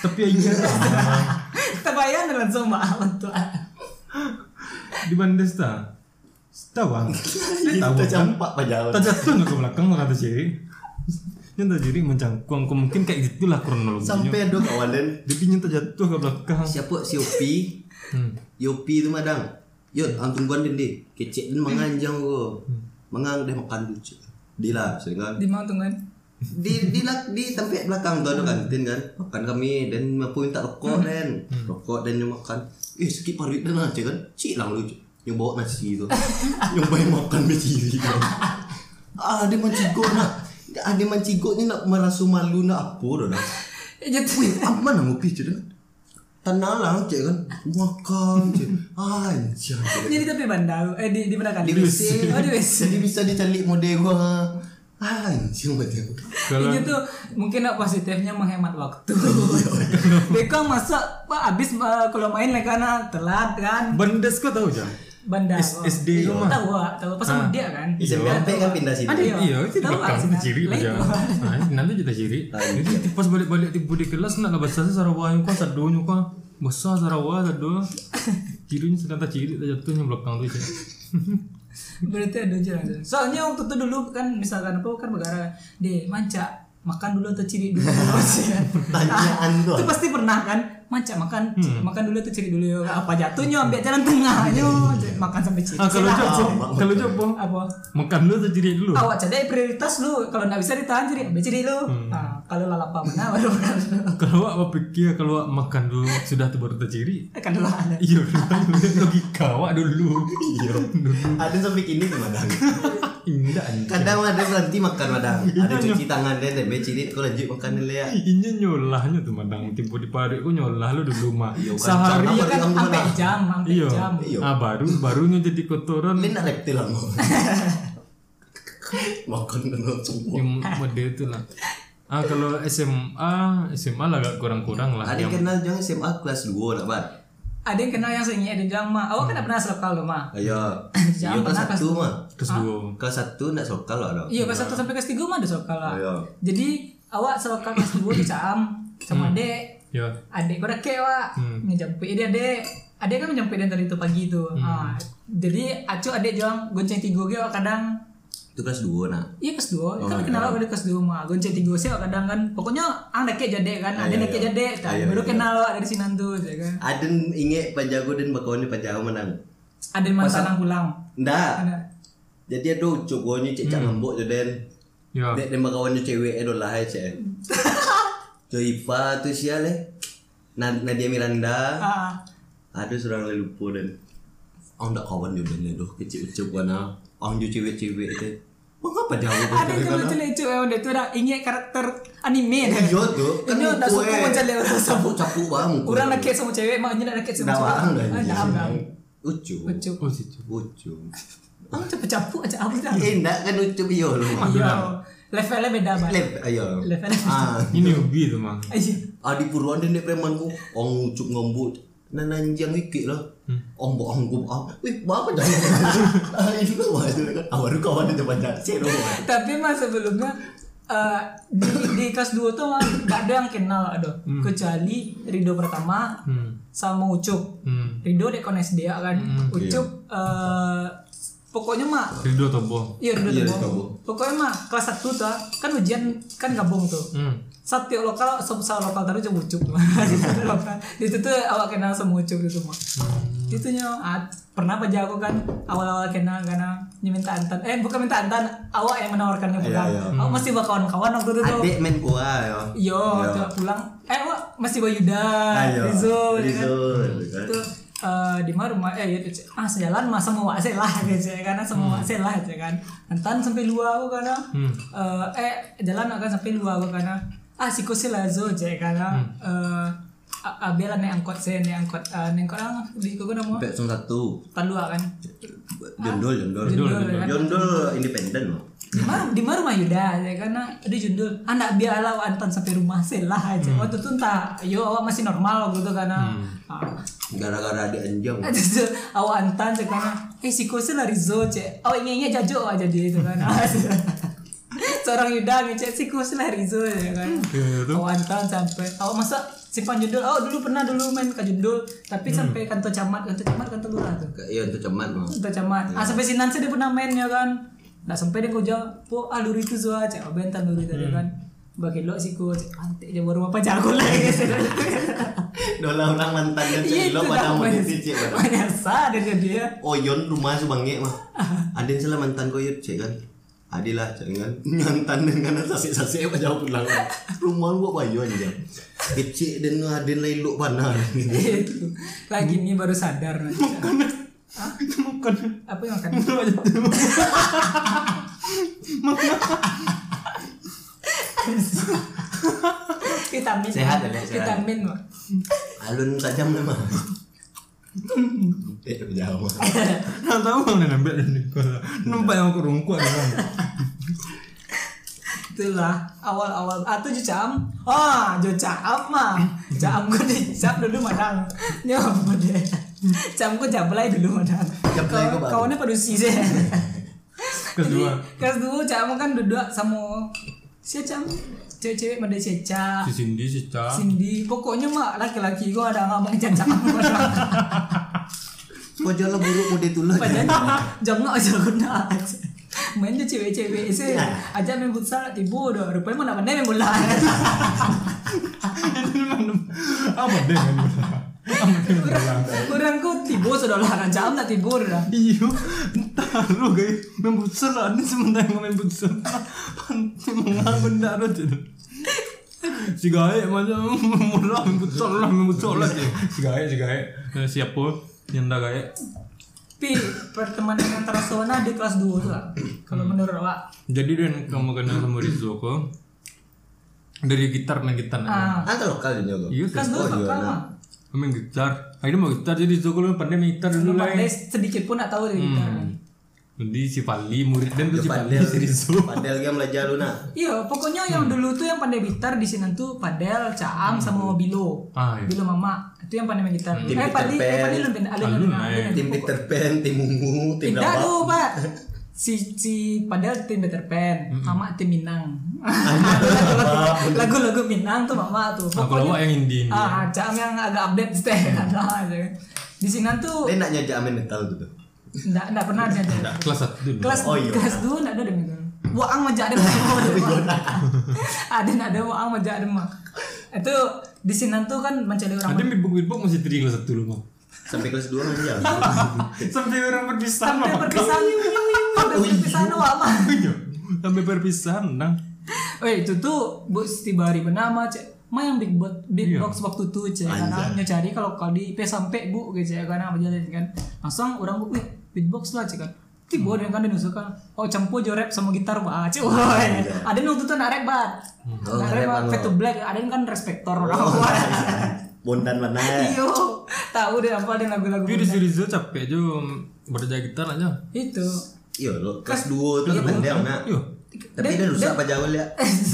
Tapi kita bayar langsung mah untuk di Bandes ta. Tahu bang? Tahu kan? campak pajawan. Tak jatuh nggak ke belakang kata ciri. Yang terjadi mencangkung, mungkin kayak gitulah kronologinya. Sampai ada kawan dan Jadi yang terjatuh ke belakang. siapa? Si Yopi. Hmm. Yopi itu madang Yot, ang tungguan din di Kecek din manganjang ko Mangang deh makan lucu. Di lah, sering kan. Di mana tuh kan? Di di lak- di tempat belakang tuh ada kantin kan. Makan kami dan mampu minta rokok dan rokok dan dia makan. Eh sikit parit dan aja kan. Cik lah lu Cik. yang bawa nasi tu. Yang baik makan berdiri kan. Ah dia mancigok nak ah dia mancigoknya nak merasa malu nak apa dah dah Jadi Wih, aman lah ngopi je kan Tanah lah cik kan? Makan cik. Anjir jadi tapi bandar. Eh di di mana kan? Di WC Oh di WC. Jadi bisa dicalik model gua. Anjir betul Kalau Itu tuh mungkin nak positifnya menghemat waktu. Beka masa pak habis uh, kalau main lagi karena telat kan. Bandes kau tahu jam? Bandar. S- SD Iya, lu mah. Tahu ah, tahu pas sama dia kan. SMP kan pindah sini Ada ya? Iya, itu di Tahu belakang ah, itu ciri aja. itu. Nah, nanti kita ciri. Jadi pas balik-balik tipu di kelas nak saya Sarawak yang kau sadonya kau besar Sarawak sado. Cirinya sedang tak ciri tak jatuhnya belakang tu cik. Berarti ada jalan. Soalnya waktu itu dulu kan misalkan apa kan begara di manca makan dulu atau ciri dulu kan. Pertanyaan tuh itu pasti pernah kan manca makan makan dulu atau ciri dulu apa jatuhnya? Ambil jalan tengah. Yo makan sampai ciri Ah kalau jawab, kalau jawab apa? apa? Makan dulu atau ciri dulu? awak cadai prioritas lu. Kalau nggak bisa ditahan ciri ambil ciri lu nah, kalau lalapa mana baru makan dulu. Kalau awak berpikir kalau awak makan dulu sudah tu baru terciri. akan dulu ada. Iya, logika awak dulu. Iya. Ada sampai kini tuh madang. Indah. Kadang ada berhenti makan madang. Ada cuci tangan dan Sampai cirit kau lanjut makan dulu ya. Inya nyolahnya tuh madang. Timpu di parit ku nyolah lu dulu mah. Iya, kan, Sehari iya kan sampai jam sampai iya. jam Iya. Ah baru barunya jadi kotoran. Nak reptil lah kau Makan dulu semua Yang mode itu lah. Ah kalau SMA SMA lah agak kurang-kurang lah. Ada yang kenal jangan SMA kelas 2 nak bat ada yang kenal yang sengit ada yang mah awak kan tak pernah selokal lu mah Ayo Iya Jangan kelas kelas 1 mah Terus dua. Kelas 1 nak sokal lah dong Iya kelas 1 sampai kelas 3 mah ada selokal lah. Iya. Jadi awak selokal kelas 2 di Caam sama adek. Ya. Adek kau dake wak ngejemput dia adek. Adek kan menjemput dia dari itu pagi tuh. Ah, jadi acu adek juang gonceng tiga ge wak kadang Itu kelas 2 nak Iya kelas 2, kan kenal awak dari kelas 2 mah Gonceng tiga sih kadang kan Pokoknya ang dake jadek kan, ada iya, iya. kan. Iya, Baru iya. kenal wak dari sinan tuh ya kan. Ada inget panjago dan bakawan ni panjago menang Ada yang mantan pulang. Ndak. Jadi gua ni cek cak ngambuk je den Ya. Dek dan bakawan ni cewek eh dolah eh cek Jo Ipa tu sial eh Nad- Nadia Miranda. Ada seorang yang lupa dan Ang tak kawan dia dan ledoh kecil ucap wana Ang jo cewek-cewek tu Mengapa jauh ada itu lucu-lucu eh dia tuh ada ingat karakter anime kan. Iya tu Ini udah suka macam dia orang sabuk. Capuk bang Orang nak sama cewek, maknya nak nakik sama Dah cewek. bang dah Ah, dah Ucup. Oh situ. Ucuk Kamu cepet capuk aja apa dah? Eh ndak kan ucuk iyo lu. Iya. Levelnya beda banget. Lep ayo. Levelnya beda. Ah. Ini hobi tuh mang. Iya. Adi puruan dan dek preman ku Ong ucuk ngambut Nananjang wikik lah. Ong bo ong ku ah. Wih apa dah Ah itu kan wah itu kan. Ah baru kawan dia banyak Tapi mas sebelumnya eh, di, di kelas 2 tuh mah gak ada yang kenal aduh. Kecuali Rido pertama Hmm. sama Ucup. Hmm. Rido dek kones dia kan. Ucup eh, pokoknya mah Ridho Tobo. iya Rido Iya, Rido. pokoknya mah kelas 1 tuh kan ujian kan gabung tuh. Hmm. satu lokal sama lokal taruh cuma ucup. Situ tuh awak kenal sama ucup itu mah itu nya ah, pernah apa jago kan? Awal-awal kenal karena dia minta antan. Eh bukan minta antan awak yang menawarkannya pulang. iya. awak masih bawa kawan-kawan waktu itu tuh. Adik main kuah yo. Yo coba pulang. Eh awak masih bawa Yuda Ayo Rizzo ya kan? Rizzo kan. itu eh, di mana rumah eh Cik. ah sejalan mah sama wak lah gitu ya, karena sama wak lah gitu kan. Antan sampai luar aku karena eh, eh jalan akan sampai luar aku karena ah si kusi lah zo cek karena eh a- Abel naik angkot saya naik angkot eh, naik angkot orang di kau nama? Song satu Talua kan? Jondol jondol Jundul, ya kan? Jondol independen loh. Di mana di mana rumah Yuda ya karena ada jundul. Anak biar lah antan sampai rumah selah aja waktu itu entah yo awak masih normal gitu karena ah, Gara-gara anjang ada tuh awak antan cek karena eh si kusi lah Rizzo cek awak ingin jajo aja dia itu kan seorang Yuda ngecek si kusi lah Rizzo ya kan awak antan sampai. Awak masa simpan jundul awak dulu pernah dulu main ke jundul tapi sampai kantor camat kantor camat kantor lurah tuh Iya untuk cemat mah Kantor camat. Ah sampai sinan dia pernah main ya kan? Nah sampai dia kujang po ah luri itu zoa cek bentan luri tadi kan bagi lo sih ku cek antek dia baru apa jago lagi Dola orang mantan dan Iya, celo itu pada mau banyak- cek banyak sah dia dia Oh yon rumah subange mah Ada yang salah mantan kau yut cek kan Adilah jangan nyantan dengan sasi-sasi apa jauh pulang. Rumah lu apa ayo aja. Kecil dan ada lain lu panah. Lagi ini baru sadar. Makan. Makan. Apa yang makan? vitamin. Sehat ya, sehat. Vitamin. Mak. Alun tajam memang. Eh jauh. Nggak tahu bang nembek dan Nikola. Nampak yang aku rungkut bang. Itulah awal-awal atau jam. Ah, jo jam mah. Jam ko di jam dulu madang. Apa deh. Jam ko jablay dulu madang. Kawannya pada sih. Kedua. Kelas dua jam kan duduk sama si jam cewek-cewek pada ceca. Si Cindy si Ca. Cindy, pokoknya mah laki-laki gua ada ngomong Kau jalan buruk mode tu lah. Padahal jangan aja guna aja. Main tuh cewek-cewek sih, aja main futsal tiba dah. Rupanya mana pandai main bola. Apa deh kan? Orang kau tiba sudah lah kan jam tak tiba dah. Iyo, entar lu guys main futsal lah ini sementara yang main futsal. Pantai mengapa benda ada tu. Si gaek macam murah main futsal lah main futsal lah. Si gaek si gaek Eh, siapa yang dah gaek? Tapi pertemanan antara Sona di kelas 2 tuh lah. Kalau menurut awak. Jadi dan kamu kenal sama Rizzo kok dari gitar main gitar Ah. Ah kalau kali nyogo. Iya kelas 2 Oh, iya, nah. mah. main gitar. Akhirnya mau gitar jadi Rizzo kalau pandai main gitar dulu lah. Pandai sedikit pun tak tahu dari. Hmm. Jadi si Fali murid dan tuh si Padel, si Rizzo. padel game belajar lu nak. Iya, pokoknya yang dulu tuh yang pandai gitar di sini tuh Padel, Caam sama Bilo. Ah, iya. Bilo Mama. Itu yang pandai main gitar. Tim Eh, Peter eh, Pan. ada naik. ada yang Tim. Peter Pan, tim Ungu, tim Rabak. dulu, Pak. Si si Padel tim Peter Pan, Mama tim Minang. Lagu- Lagu-lagu Minang tuh Mama tuh. Kalau awak yang indie. Ah, Caam yang agak update sih. Di sini tuh Dia nak nyajak amin metal tu tu. enggak enggak pernah ada. Kelas satu dulu. kelas Oh, iya. kelas dua nggak ada demi Waang majak ada ada nggak ada waang majak ada mah itu di sini tuh kan mencari orang Ada bibuk bibuk masih teri kelas satu dulu mah. Sampai kelas 2 aja. Sampai orang perpisahan sampai perpisahan sampai perpisahan wak mah Iya. Sampai perpisahan nang. Weh itu tuh bu Stibari bernama cek. Mah yang big bot big Iya. box waktu itu cek. Karena nyari kalau kalau di P sampai bu gitu cek karena berjalan kan. Langsung orang bu wih big box lah cek kan dia kan dia nusuk kan oh campu jo rap sama gitar wah cek wah ada yang waktu itu nak rap bat Oh, nak rap rap anu. fade to black. Ada yang kan respektor orang Bondan mana? iyo tahu deh apa dia lagu-lagu si Rizzo capek jo berjaga gitar aja. itu. Iya lo kelas 2 tu kan dia nak. Tapi dia rusak apa jauh ya?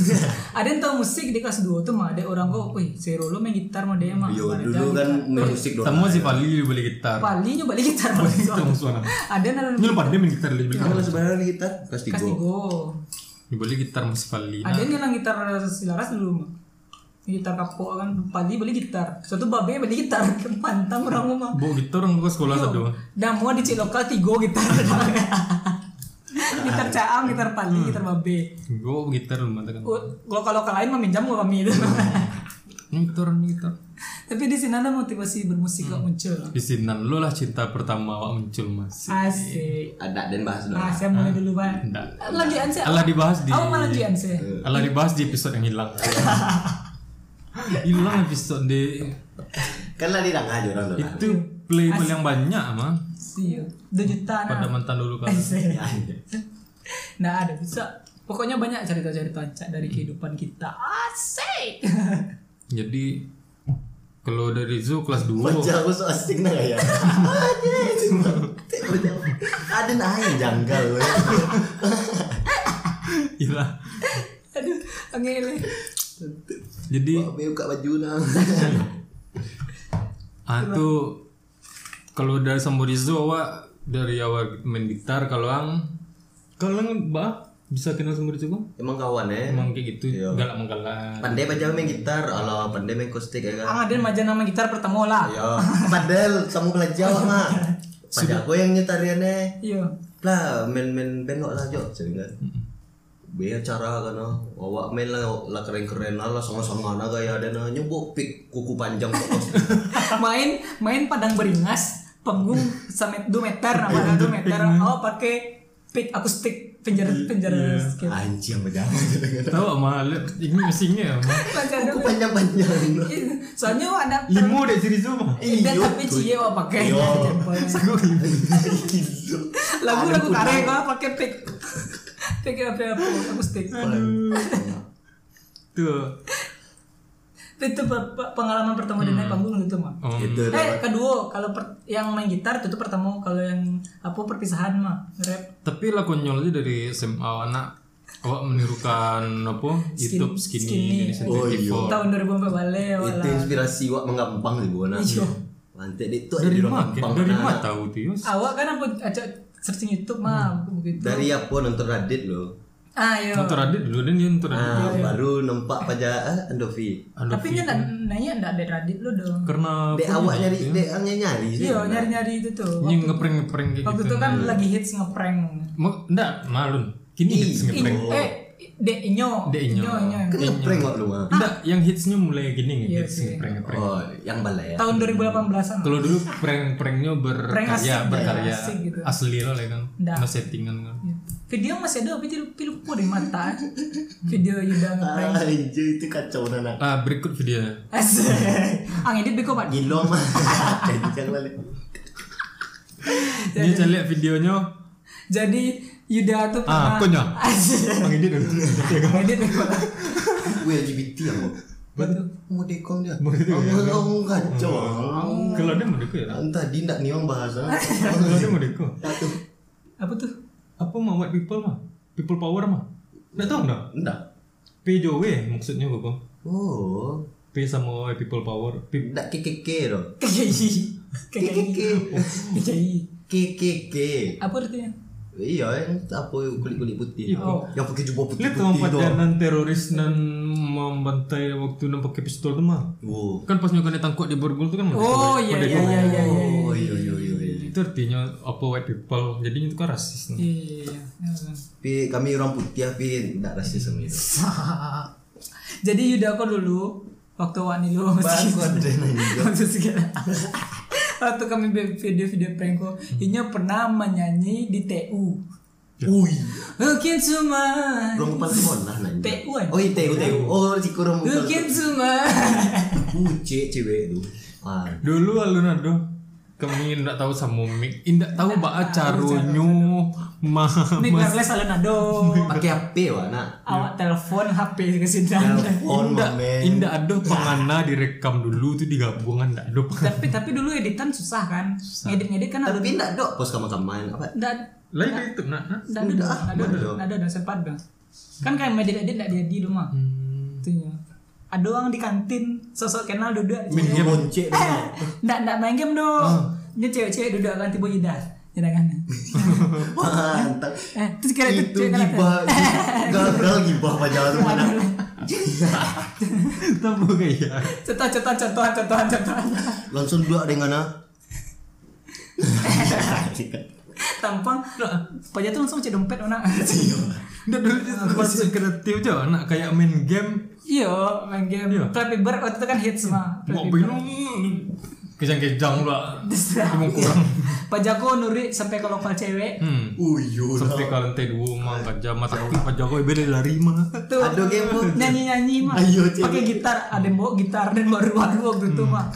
ada yang tahu musik di kelas 2 tuh mah ada orang kok wih si Rolo main gitar mah dia mah Yo Ada dulu gitar. kan main musik doang. Temu si Fali beli gitar. Pali nyoba balik gitar Itu musuhan. ada yang Ini lu pandai main gitar beli Kan kelas berapa nih kita? Kelas kelas 3. tiga Beli gitar masih Fali. ada yang nyelang gitar silaras dulu mah gitar kapok kan Pali beli gitar suatu babe beli gitar pantang orang mah Bawa gitar orang ke sekolah satu. dan mau di Cik lokal tiga gitar gitar caam gitar Pali gitar babe Gue gitar lu mata kan. Oh, kalau kalau ke lain meminjam gua kami itu Ini gitar, gitar. tapi di sini ada motivasi bermusik kok muncul Di sini lu lah cinta pertama awak muncul mas. asik Ada dan bahas dulu. ah saya mulai dulu pak lagi anse Allah dibahas di. oh malah lagi anse Allah dibahas di episode yang hilang. hilang episode di Kan lah dia aja orang tu. itu play yang banyak mah iya dua juta nah pada mantan dulu kan. Asik. nah ada bisa pokoknya banyak cerita-cerita Cak, dari kehidupan kita asik Jadi kalau dari Zo kelas 2 Wajah aku so asik nah ya. Ada nah yang janggal weh. Iya. aduh angin Jadi Bawa buka baju nah. ah tuh kalau dari sama Rizzo awak dari awal main gitar kalau ang kalau ang bah bisa kenal sama Rizzo kok? Emang kawan eh. Emang kayak gitu Iya. galak menggalak. Pandai baca main gitar, Allah pandai main akustik ya kan. ang ada maja nama gitar pertama lah Ya, padahal kamu belajar mah. Pada aku yang nyetariannya. iya Lah main-main bengok lah Jo, sering kan. Biar cara kan ah. awak main lah lah keren-keren lah sama-sama na gaya ada na nyebuk pik kuku panjang kok. main main padang beringas panggung sampai 2 meter nama 2 meter oh pakai pick akustik penjara penjara Iya. skate. Anjing berjalan. tahu ama ini mesinnya ama Penjara Aku panjang-panjang. Soalnya ada limo deh ciri semua. Iya, tapi cie wah pakai Iyo. lagu lagu tarik kok pakai pick. Pick apa apa aku stick tuh itu pe- pe- pengalaman pertama di naik panggung gitu mah Om, Itu eh kedua kalau per- yang main gitar itu tuh pertama kalau yang apa perpisahan mah rap tapi lah konyolnya dari SMA anak awak menirukan apa YouTube skinny, skinny. jadi Oh, iya. 74 tahun 2004 balik Itu inspirasi wak menggampang sih gua nak. Iya. Mantek itu dari mana gampang. dari mana tahu tuh awak kan aku ajak searching YouTube mah begitu Dari apa nonton Radit lo. Ah iya. Nonton Radit dulu dan nonton Radit. Ah, baru nampak pada ah, Andovi. tapi dia nggak nanya nggak ada Radit lo dong. Karena Dek awak nyari, dek nyari sih. iya nyari nyari itu tuh. Ini ngeprank ngeprank kayak waktu gitu. itu kan lagi hits ngeprank. Mau enggak malun. Kini hits Ih, ngeprank eh dek inyo Dek inyo Kan ngeprank wak lu enggak yang hitsnya mulai gini Iya hits ngeprank ngeprank Oh, yang balai ya. tahun 2018an kalau dulu prank pranknya Prank asik berkarya berkarya gitu. asli lo lah kan. Nggak. no settingan kan. Iya. Video masih ada tapi lupa lupa di mata video Yuda ngeprank Anjir itu kacau nana. ah berikut video asik ang edit beko pak. Kencang balik. ini saya lihat videonya jadi Yuda tuh ah pernah punya asik bang ini dulu Ang edit beko Gue LGBT ya mau. Betul. Mau dekong dia. Mau dekong ya? Oh, kacau. kalau dia mau deko ya Tadi ndak nih orang bahasa. kalau dia mau deko Satu. apa tuh apa mah white people mah people power mah nggak tahu nggak Ndak. PJW maksudnya kok Oh. P sama white people power P Ndak kekeke dong. KKI KKI KKI Kekeke. apa artinya Iya, yang apa kulit-kulit putih. Iya. Oh. Yang pakai jubah Lihat tuh putih-putih doang. pacaran teroris dan membantai waktu dan pakai pistol tuh mah. Oh. Kan pas nyokan tangkap di borgol tuh kan. oh iya iya iya iya iya Oh, iya iya iya. iya. Itu artinya apa white people. Jadi itu kan rasis. nih. iya iya Tapi kami orang putih tapi ndak rasis sama itu. jadi Yuda aku dulu waktu wani lu waktu segala waktu kami video-video prank kok Inya pernah menyanyi di TU Ui. Mungkin cuma Orang kepala sekolah nanya. TU kan? Oh, iya TU TU. Oh, si kurang Mungkin cuma Uce cewek itu. Dulu alun aduh kami ndak tahu sama mik, ndak tahu ba carunyo mah Ini wireless alun ado Pakai HP wah nak. Awak telepon HP ke sini Telepon indak mamen. indak ada pengana direkam dulu tuh digabungan ndak ada. Tapi tapi dulu editan susah kan Ngedit-ngedit kan ada Tapi ndak dok pos kaman-kaman apa? Nggak Lah itu itu nak. nggak ada ada ada sempat dong Kan kayak edit-edit nggak jadi dong mah Hmm. Itunya ada orang di kantin sosok kenal duduk Main game boncek dong. Nggak, nggak main game dong. Ini cewek-cewek duduk kan tiba ida. Jangan kan. Mantap. Eh, terus kira itu kan. gibah. Gagal gibah pajar tuh mana? Tahu kayak Contoh, contoh, contoh, contoh, contoh. Langsung dua dengan ah. Tampang, pajak tuh langsung cek dompet mana. Ndak dulu kreatif aja anak kayak main game Iya, main game. Iya. Flappy Bird waktu itu kan hits mah. mau bingung kejang-kejang lah emang kurang Pajakku nuri sampai ke lokal cewek. hmm Oh iya. sampai ke lantai dua mah jam tapi pak Jokowi beda lari mah Tuh, Aduh, game nyanyi-nyanyi mah. Ayo, cewek. Pakai gitar, ada yang bawa gitar dan baru-baru waktu itu mah.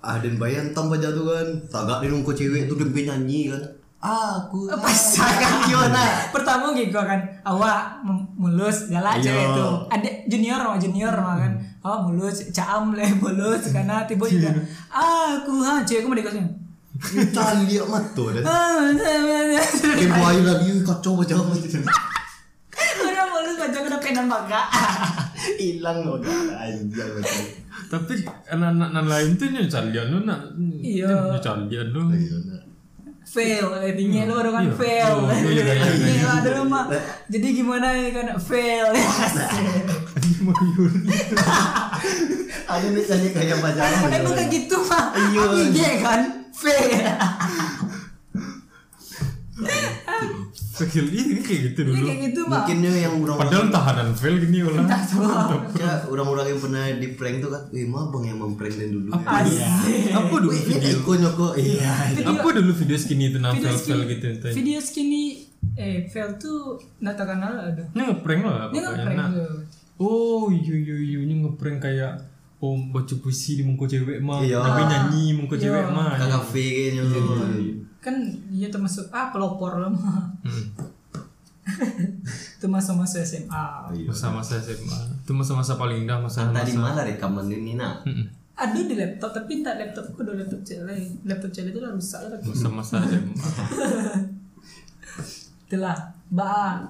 Ah dan bayan tam pajar tuh kan. Tagak di nunggu cewek tuh dia nyanyi kan. Aku Pasangan gimana? Pertama gitu kan, awak mulus galak Ayo. cewek itu. Ada junior mah junior mah kan. Awak mulus, caam leh mulus karena tiba juga. Aku ha cewekku mau dikasih. Kita lihat dah. Ah, Dia buaya lagi kacau pajar macam Udah mulus baca udah penan bangga. Hilang udah anjir macam. tapi anak-anak anak lain tuh nyocalian lu nak Iya. nyocalian lu fail intinya lu baru kan Iya. fail. Iya, iya, iya, ada rumah jadi gimana ya kan fail. Ada misalnya kayak pajar. emang kayak gitu mah iya. Kan? Fail Fakir ini kayak gitu Iya, dulu. kayak gitu mah Mungkinnya yang orang padahal tahanan fail gini ulah Ya, orang-orang yang pernah di prank tuh kan, wih mah bang yang memprank dan dulu. Apa dulu Wih, ini video? Eko nyoko, iya. apa dulu video skinny itu nama video fail fail skinny gitu itu video skinny eh Vel tuh terkenal ada. Ini ngeprank lah dia pokoknya. nggak Nah, prank Oh iya iya iya. Ini ngeprank kayak Oh baca puisi di muka cewek mah. Iya. Tapi nyanyi muka Iya. cewek mah Ke kafe kayaknya. Kan dia termasuk ah pelopor lah. Mah Hmm. itu masa-masa SMA Iya. Masa-masa SMA Itu masa-masa paling indah Tadi Masa-masa malah rekaman ini nak. Mm-mm. ada di laptop tapi tak laptopku udah laptop cewek laptop cewek itu udah rusak lah. Masa-masa SMA itulah bah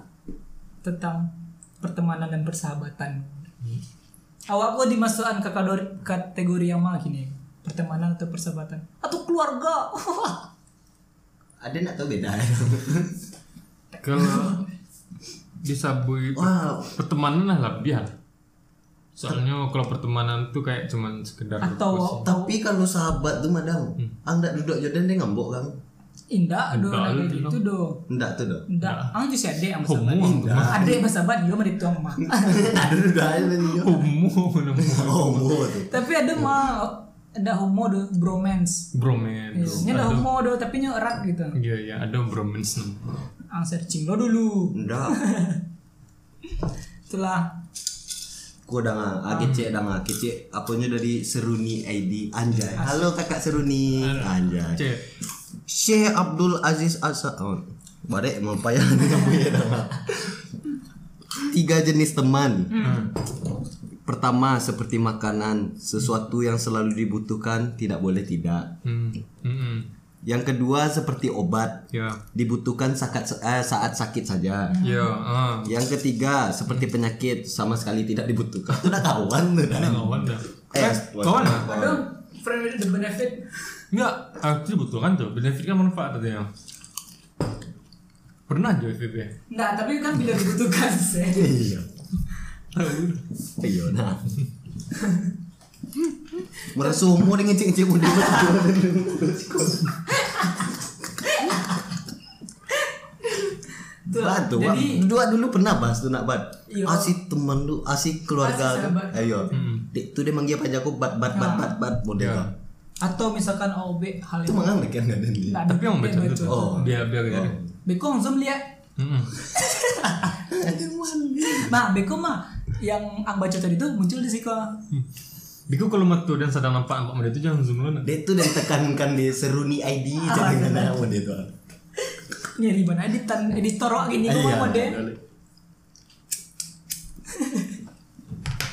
tentang pertemanan dan persahabatan. Awak kok dimasukkan ke kategori, kategori yang mana gini pertemanan atau persahabatan? Atau keluarga Ada nak tahu beda. Kalau disabui Wah. pertemanan lah lebih lah. Soalnya kalau pertemanan tuh kayak cuman sekedar atau Tapi kalau sahabat tuh madam, anda duduk jodoh dia ngambok kan? indah do lu gitu do Enggak tuh dong. Enggak, ang tuh si adek yang bersahabat. Adek bersahabat dia mah dituang mah. Ada duduk aja homo tuh. Tapi ada mah ada homo do bromance. bromen Yes, Ini ada homo do tapi nya erat gitu. iya iya ada bromance namanya. Ang searching lo dulu. Enggak. Itulah Gua udah nggak, ah, kece dah nggak, kece. Apanya dari Seruni ID Anjay. Halo kakak Seruni. Anjay. Cek Syekh Abdul Aziz Asa. Oh, badek mau payah nih ya nggak. Tiga jenis teman. Pertama seperti makanan, sesuatu yang selalu dibutuhkan tidak boleh tidak. hmm. mm-mm. Yang kedua seperti obat, ya dibutuhkan saat eh, saat sakit saja. ya ah Yang ketiga seperti penyakit sama sekali tidak dibutuhkan. Itu udah kawan tuh dah. kawan dah Eh, Eh, kawan ah ada friend with the benefit. enggak aku betul kan tuh benefit kan manfaat tadi ya pernah aja FVP Enggak, tapi kan bila dibutuhkan sih. Iya. Iya nah. Merasa umur dengan cek-cek muda Tuh, jadi dua dulu pernah bahas tuh nak bat. Iya. Asik teman lu, asik keluarga. Ayo. Dek tuh dia manggil pajaku bat bat bat bat bat model. Ya. atau misalkan OB hal Itu itu. mangang deh kan ada nih. Nggak ada tapi yang baca itu Oh. biar biar gitu Beko langsung lihat. Mm-mm. Nah, Beko mah yang ang baca tadi tuh muncul di situ. Biku kalau metu dan sedang nampak nampak model itu jangan zoom dulu Dia tuh dan tekankan di seruni ID jadi mana model itu. Nyari mana editan editor wak gini Iya. kok mode.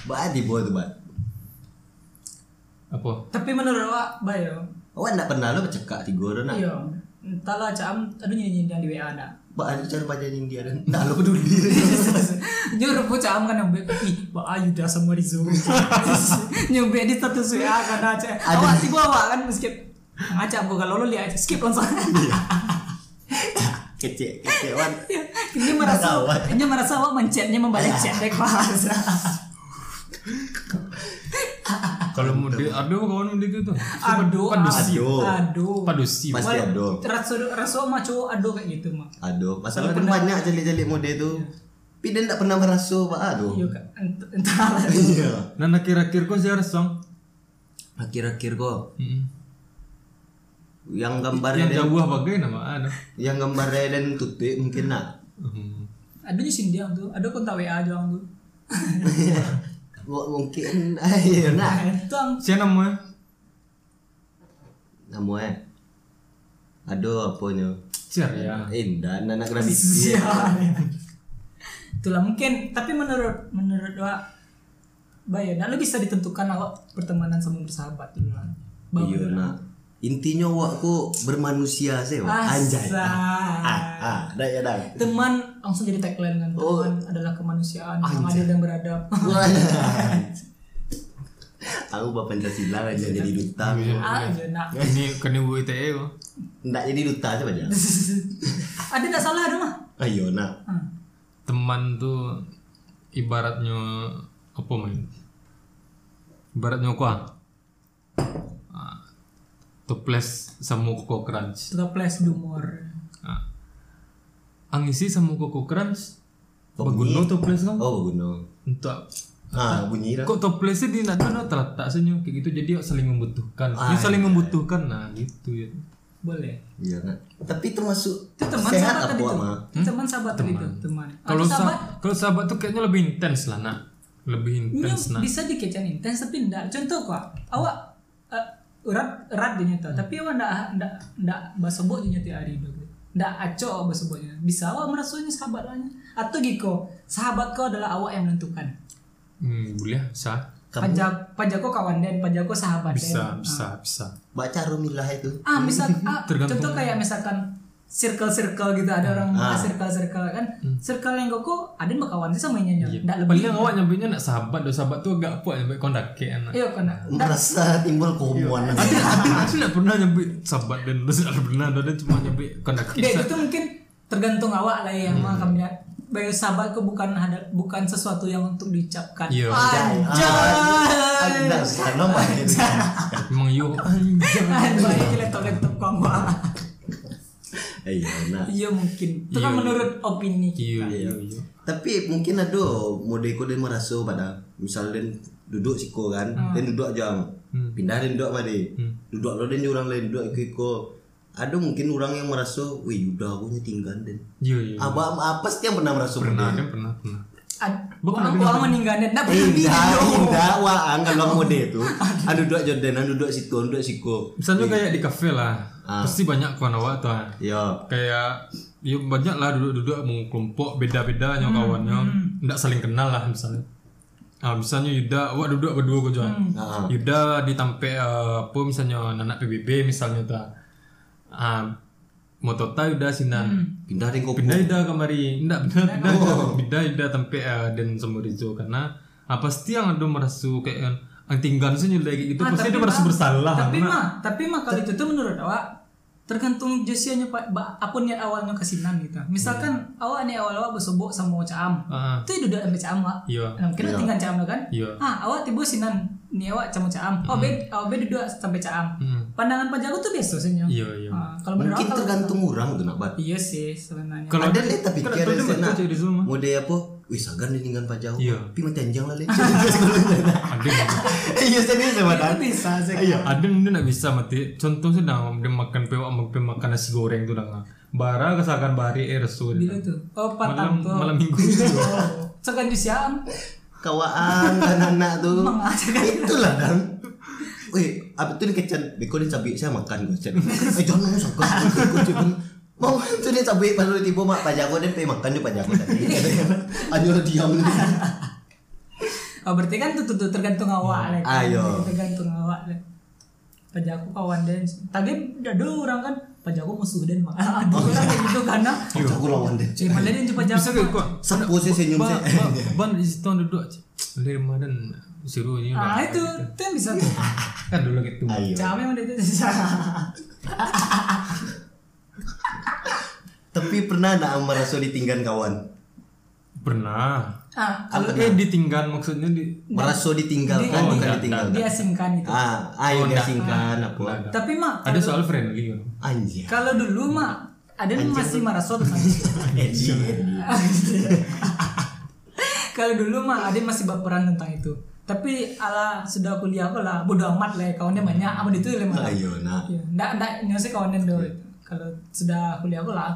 Bat di tuh bat. apa Tapi menurut wak bayo. Awak enggak pernah lo bercakap tiga orang nak. Iya. Entahlah cam aduh nyanyi yang di WA ada. Ada cara baca yang dia dan enggak lo peduli. Nyuruh po cam kan nyampe ih Mbak Ayu dah sama Rizzo. nyampe di status WA kan aja. Awak tiba awak kan skip. Ngacak aku kalau lo lihat skip langsung. Kecek kecek wan. Ini merasa ini merasa awak mencetnya membalik chat dek bahasa. kalau model aduh kawan model itu tuh Aduh, padusi aduh. aduh. padusi Pasti ada. Rasa rasa mah cowok aduh kayak gitu mah. Aduh, masalah kan banyak jeli-jeli mode itu. Tapi dia enggak pernah merasa pak aduh. Iya kan ent- entahlah. Iya. dan akhir-akhir kok saya resong Akhir-akhir kok yang gambar yang jauh bagai nama ada yang gambar dan tutik mungkin nak. Aduh nyusin dia tuh. Aduh kontak WA aja tuh. Mungkin. Ayo nak. Nah, itu ang siapa namanya Namanya Aduh apanya Ciar ya Indah anak graviti Itulah mungkin tapi menurut menurut wa Bayo, nah lu bisa ditentukan awak pertemanan sama bersahabat dulu lah. Iya nak Intinya wakku bermanusia sih wak. Anjay Asa. Ah, ah, dah ya dah Teman langsung jadi tagline kan. Oh. Teman adalah kemanusiaan yang adil dan beradab. Aku bapak Pancasila aja jadi duta ah, ya nak. ini kan ibu ITE kok Nggak jadi duta aja aja Ada nggak salah ada mah. Ayo nak Hmm. teman tuh ibaratnya apa main ibaratnya kuah ah, toples sama koko crunch. Plus dumor. ah. ang isi sama koko crunch? Baguno toples kan Oh gunung untuk Ah bunyi dah kok toplesnya di nada terletak senyum kayak gitu. Jadi saling membutuhkan. Ah, Dia saling iya. membutuhkan. Nah gitu ya. Boleh. Iya nak. Tapi termasuk itu teman sehat sahabat apa? Itu teman sahabat tadi tuh teman. Kalau sahabat? kalau sahabat tuh kayaknya lebih intens lah nak. Lebih ini intens nak. bisa dikecam intens tapi enggak contoh kok awak erat erat dia nyata tapi awak enggak enggak enggak basebok dia nyata hari itu enggak aco baseboknya bisa awak merasanya sahabat lahnya atau giko sahabat kau adalah awak yang menentukan Hmm, boleh bisa. pajak pajak kau kawan dan pajak kau sahabat Bisa, den. bisa, bisa. Baca rumilah itu. ah misal ah, contoh kayak misalkan circle circle gitu ada orang Ah. circle circle kan circle yang kau ada mah kawan sih sama nyanyi enggak lebih Paling awak nyampe nak sahabat, dah sahabat tuh agak apa nyampe kondake anak. iya kan Merasa timbul kehomoan. Ada ada nak pernah nyampe sahabat dan terus ada pernah ada cuma nyampe kondake. Dek, itu mungkin tergantung awak lah yang Hmm. mau kami lihat. Bayu sahabat kau bukan ada bukan sesuatu yang untuk diucapkan. Iya. Anjay. Ada sana mah. Emang yo anjing. Banyak laptop-laptop kau Iya nak. Iya mungkin. Itu kan Iya, menurut opini Iya, kita. iya, iya. Tapi mungkin ada mode ko dia merasa pada misal dia duduk siko kan, dia duduk jam. Pindah dia duduk mari. Duduk lo dia orang lain duduk iko. Ada mungkin orang yang merasa, wih udah aku tinggal dan. Iya, iya. Apa apa pasti yang pernah merasa Pernah, pernah, pernah. Bukan Orang orang meninggalnya. Nah, Indah, indah, wah, kalau mode itu, ada duduk Jordan, ada duduk situ, ada duduk siko. Misalnya kayak di kafe lah, Ah. pasti banyak kawan awak tuh. ah. Ya, Kayak ya banyak lah duduk-duduk mau kelompok beda-beda yang kawannya, nggak saling kenal lah misalnya. Ah, misalnya Yuda, awak duduk berdua kau jual. Ah. Yuda ditampe eh, apa misalnya anak PBB misalnya tuh. Ah, Motota Yuda sinan. pindah dia kau. Pindah Yuda kamari. Nggak pindah pindah pindah Yuda tampe eh, dan sama Rizo karena ah, pasti yang ada merasa kayak yang tinggal sih kayak gitu Ah, pasti dia merasa bersalah. Tapi mah, tapi mah kalau itu tuh menurut awak tergantung jasianya pak ba- apa niat awalnya kesinan gitu. Misalkan awak nih awal awak bersobok sama caam, Ah, itu duduk sama caam wak. iya. Nah, mungkin tinggal caam kan? Iya. Ah, awak tiba sinan nih awak camu caam. Oh, be, awak be duduk sampai caam. Hmm. Pandangan pajaku tuh biasa senyum. Iya, iya. Kalau menurut Mungkin kalau- tergantung orang tuh nak bat. Iya sih sebenarnya. Kalau ada deh tapi kira di Zoom. mode apa wih sagan dia tinggal pajau Iya. tapi macam jangan lah Ada iya serius sama itu bisa sih. Iya, ada dia nak bisa mati. Contoh sedang dia makan pewak makan makan nasi goreng tuh dah. Bara kesakan bari eh resul. Bila tuh. Oh, Malam patang tuh. malam minggu. Oh, sekan di siam. kawaan dan anak tuh Mengajarkan. itulah kan Wih, apa tuh dia kecan, beko dia cabai saya makan gue cen. Eh jangan mau sakan, gue cuman mau itu dia cabai pas lu tiba mak pajago dia pengen makan dia pajago tadi. Ayo diam. Oh, berarti kan tuh, tuh, tergantung awak lah. kan. Ayo. Tergantung awak lah. Pajaku kawan dan tapi ada orang kan pajaku musuh dan mah. Ada orang kayak gitu karena Pajago lawan deh. cuma dia yang pajaku. Sapu sih senyum Ban saya. ban di situ duduk. Dari Ramadan suruh ini Ah udah. itu itu yang bisa tuh. kan dulu gitu. Ayo. Memang dia itu. Tapi pernah nak merasa ditinggal kawan? Pernah. Ah, Kalau eh ditinggal maksudnya di Merasa ditinggal Di- kan di- bukan enggak, ditinggal. dia singkan itu. Ah, ayo dia singkan apa? Enggak ada. Tapi mah Ada soal friendly kan. Anjir. kalau dulu mah ada yang masih Edgy. kalau dulu mah ada yang masih baperan tentang itu tapi ala sudah kuliah kok lah bodo amat lah ya, kawannya banyak apa itu lemah Ayo nak. ya ndak ndak nyose kawannya dulu kalau sudah kuliah kok lah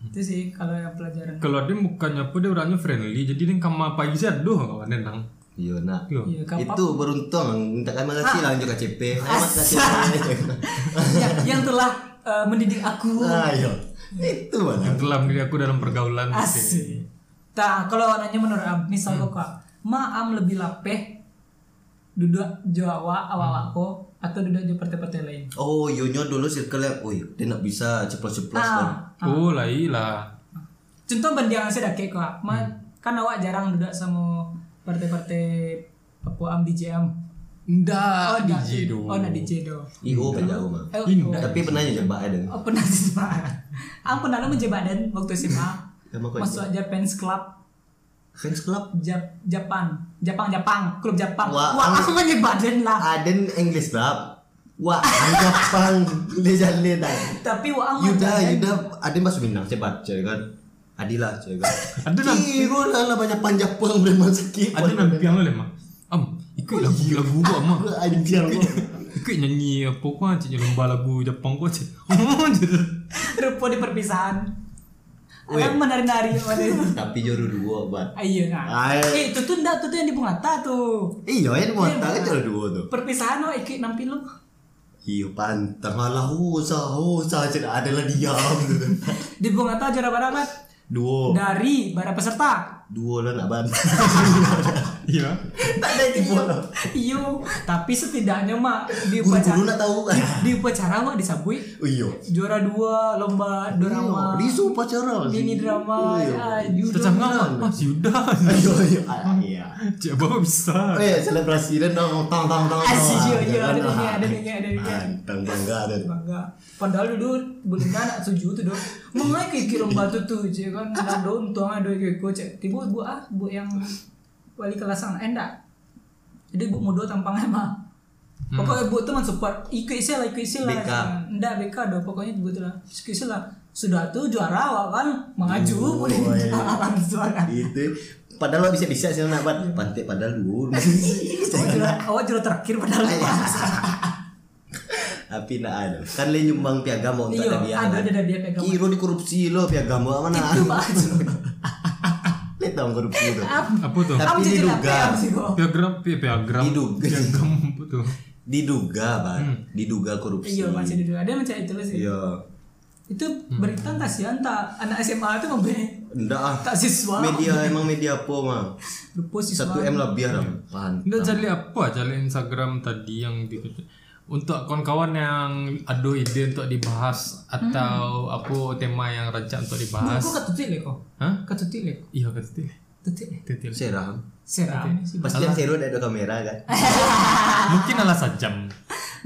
itu sih kalau yang pelajaran Kalau dia bukannya apa dia orangnya friendly jadi dia kama pagi sih aduh kawan nang. Iya nak. Yo. Iya, kapap. Itu beruntung minta kan makasih lah juga CP. Selamat kasih. yang, yang telah eh, mendidik aku Ayo. Itu mana? Yang telah menjadi aku dalam pergaulan. asik tak kalau nanya menurut am misal kok kak ma am lebih lapeh duduk jawa awak ko atau duduk di partai-partai lain? Oh, Yonyo dulu circle nya, oh dia nak bisa ceplos-ceplos kan. ah, Oh lah lah. contoh banding saya dah kak ma kan awak jarang duduk sama partai-partai Papua am DJM Nggak oh DJ do. oh ndak DJ do. IO kan jauh mah. Indah. Tapi pernah aja coba ada. oh pernah sih pak am pernah lo menjabat dan waktu SMA masuk Japan's Club fans club. Jap Japan Jepang Jepang klub Jepang Wah, wah aku menyebadan lah Aden English club. Wah, Jepang lejan ledan. tapi wah Yuda, Yuda, Aden masuk Minang cepat, cewek kan. Adila, cewek kan. Ada nam- Kiro lah lah banyak panjapang bereman sakit. Ada nampiang lah lemah. Am, ikut lagu lagu gua mah. Anjir. Ikut nyanyi apa kok cik lomba lagu Jepang kok cik. rupo di perpisahan Orang menari-nari. Tapi juru dua buat. Ayo nah. Ayo. Eh, itu tuh itu tuh yang di Bungata tuh. Iya, yang mau tahu juru dua tuh. Perpisahan oh ikut nampil lu. Iya pantang malah usah usah ada lah diam. Di Bungata juara berapa? Duo, Dari para peserta. duo lah nak bantu. Iya. Tak ada bola. Iyo, tapi setidaknya mah di upacara nak tahu kan? di upacara mah disabui iya. juara dua lomba drama Di su pacara. mini drama Iya. ah. Tecam ngawak Mas Yuda. Ayo ayo. Ah, Iya. Cik bapak bisa. Oh iya, selebrasi dan dong tang tang tang. Iya iya Jangan, ada nih ah. ada nih ada nih Tang bangga ada. bangga padahal dulu bulan anak tujuh tuh dong mengenai kayak kira lomba tuh tuh cek kan ada untung ada kayak gue cek tiba bu ah bu yang wali kelas sana. Endak jadi bu muda tampangnya mah pokoknya bu tuh support ikut isi lah ikut isi lah. BK. enggak BK dong pokoknya bu tuh lah ikut isi lah. Sudah tuh juara awal kan maju. Oh, boleh iya. suara Itu padahal lo bisa bisa sih nak buat pantai padahal dulu. awal juara terakhir padahal. Tapi nak ada. Kan le nyumbang piagam untuk Iya, ada dia. ada kan? ada dia pegang Kiro di korupsi lo piagam mana? itu Le tahu korupsi itu. Apa tuh? Tapi diduga. Piagram, pi- piagram. Diduga. Piagam apa tuh? Diduga, Bang. Diduga korupsi. Iya masih dulu ada macam itu lah sih. Iya. Itu berita kasihan tak anak SMA itu membe Enggak ah. tak siswa. Media emang media apa mah? Lupa siswa. Satu M lebih lah. Pantang. Udah cari apa? Cari Instagram tadi yang di untuk kawan-kawan yang ada ide untuk dibahas atau apa tema yang rancang untuk dibahas. kok ketutik le kok? Hah? Ketutik le. Iya kata Tutik le. Titil. Seram. Seram. Pasti yang seru ada kamera kan? Mungkin alasan jam.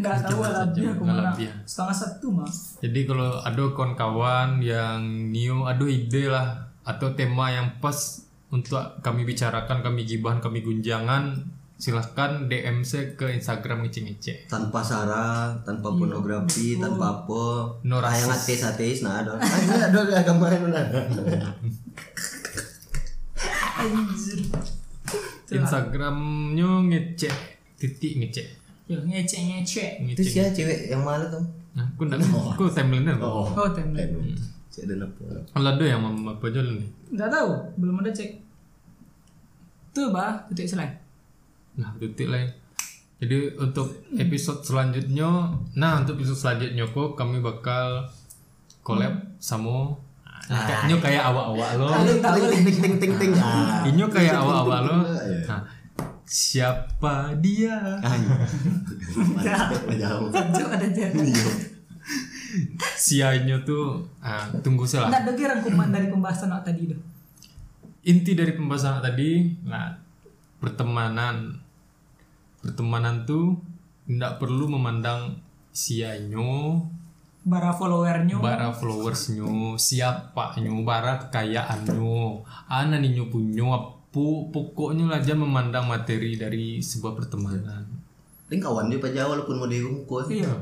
Enggak tahu lah dia Nggak ke mana. Setengah satu mah. Jadi kalau ada kawan-kawan yang new, ada ide lah atau tema yang pas untuk kami bicarakan, kami gibahan, kami gunjangan, silahkan DM saya ke Instagram ngece-ngece. tanpa sara, tanpa pornografi, tanpa apa. No yang ateis ateis nah ada. Ah, ini ada agama yang mana? Anjir. Instagramnya ngece titik ngece. Yo ngecek ngecek. Itu ngece. siapa cewek yang mana tuh? Nah, aku ndak aku timeline Oh. Oh template. Cek dan apa? Kalau ada yang mau apa aja nih. Enggak tahu, belum ada cek. Tuh bah, tutik selain. Nah, titik lain. Jadi untuk episode selanjutnya, nah untuk episode selanjutnya kok kami bakal collab sama Nah, kayaknya kayak awak-awak lo. Ting ting ting ting ting ting. Ah. Ini kayak awak-awak lo. Iya. Nah, siapa dia? Ah, iya. Jauh. Jauh ada jarak. Sianya tuh ah, tunggu sih lah. Enggak ada rangkuman dari pembahasan tadi itu. Inti dari pembahasan tadi, nah pertemanan. Pertemanan tuh tidak perlu memandang sianya, Bara followernya. bara followersnya, siapanya, bara kekayaannya, ana ninyo punya apa pokoknya lah jangan memandang materi dari sebuah pertemanan. Ting kawan dia pajak walaupun mau diungkut. Iya.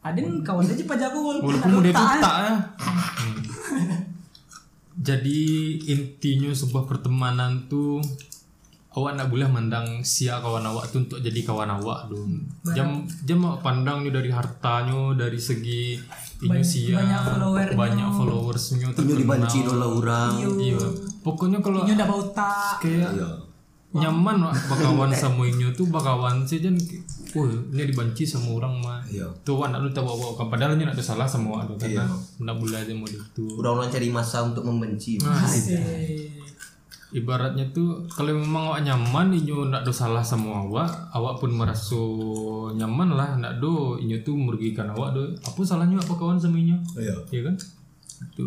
Adin kawan aja Pak Jago Walaupun mau dia duta ya. Jadi intinya sebuah pertemanan tuh awak nak boleh mandang sia kawan awak tuh untuk jadi kawan awak dong. Jam jam pandang dari hartanya, dari segi inyo sia, banyak followernya. banyak followersnya Ini dibanci oleh orang. Iya. Pokoknya kalau Ini udah bau tak. kayak Iya. nyaman wak bakawan sama inyo tuh bakawan sih jan oh ini dibanci sama orang mah Iya. tuh wak nak lu tahu bawa bawa padahal ini nak ada salah sama wak tuh karena nak boleh aja mau itu Orang-orang cari masa untuk membenci. Nah, Asik. Ibaratnya tuh kalau memang awak nyaman inyo nak do salah sama awak awak pun merasa nyaman lah nak do inyo tuh merugikan awak do apa salahnya apa kawan sama inyo Iya. ya kan itu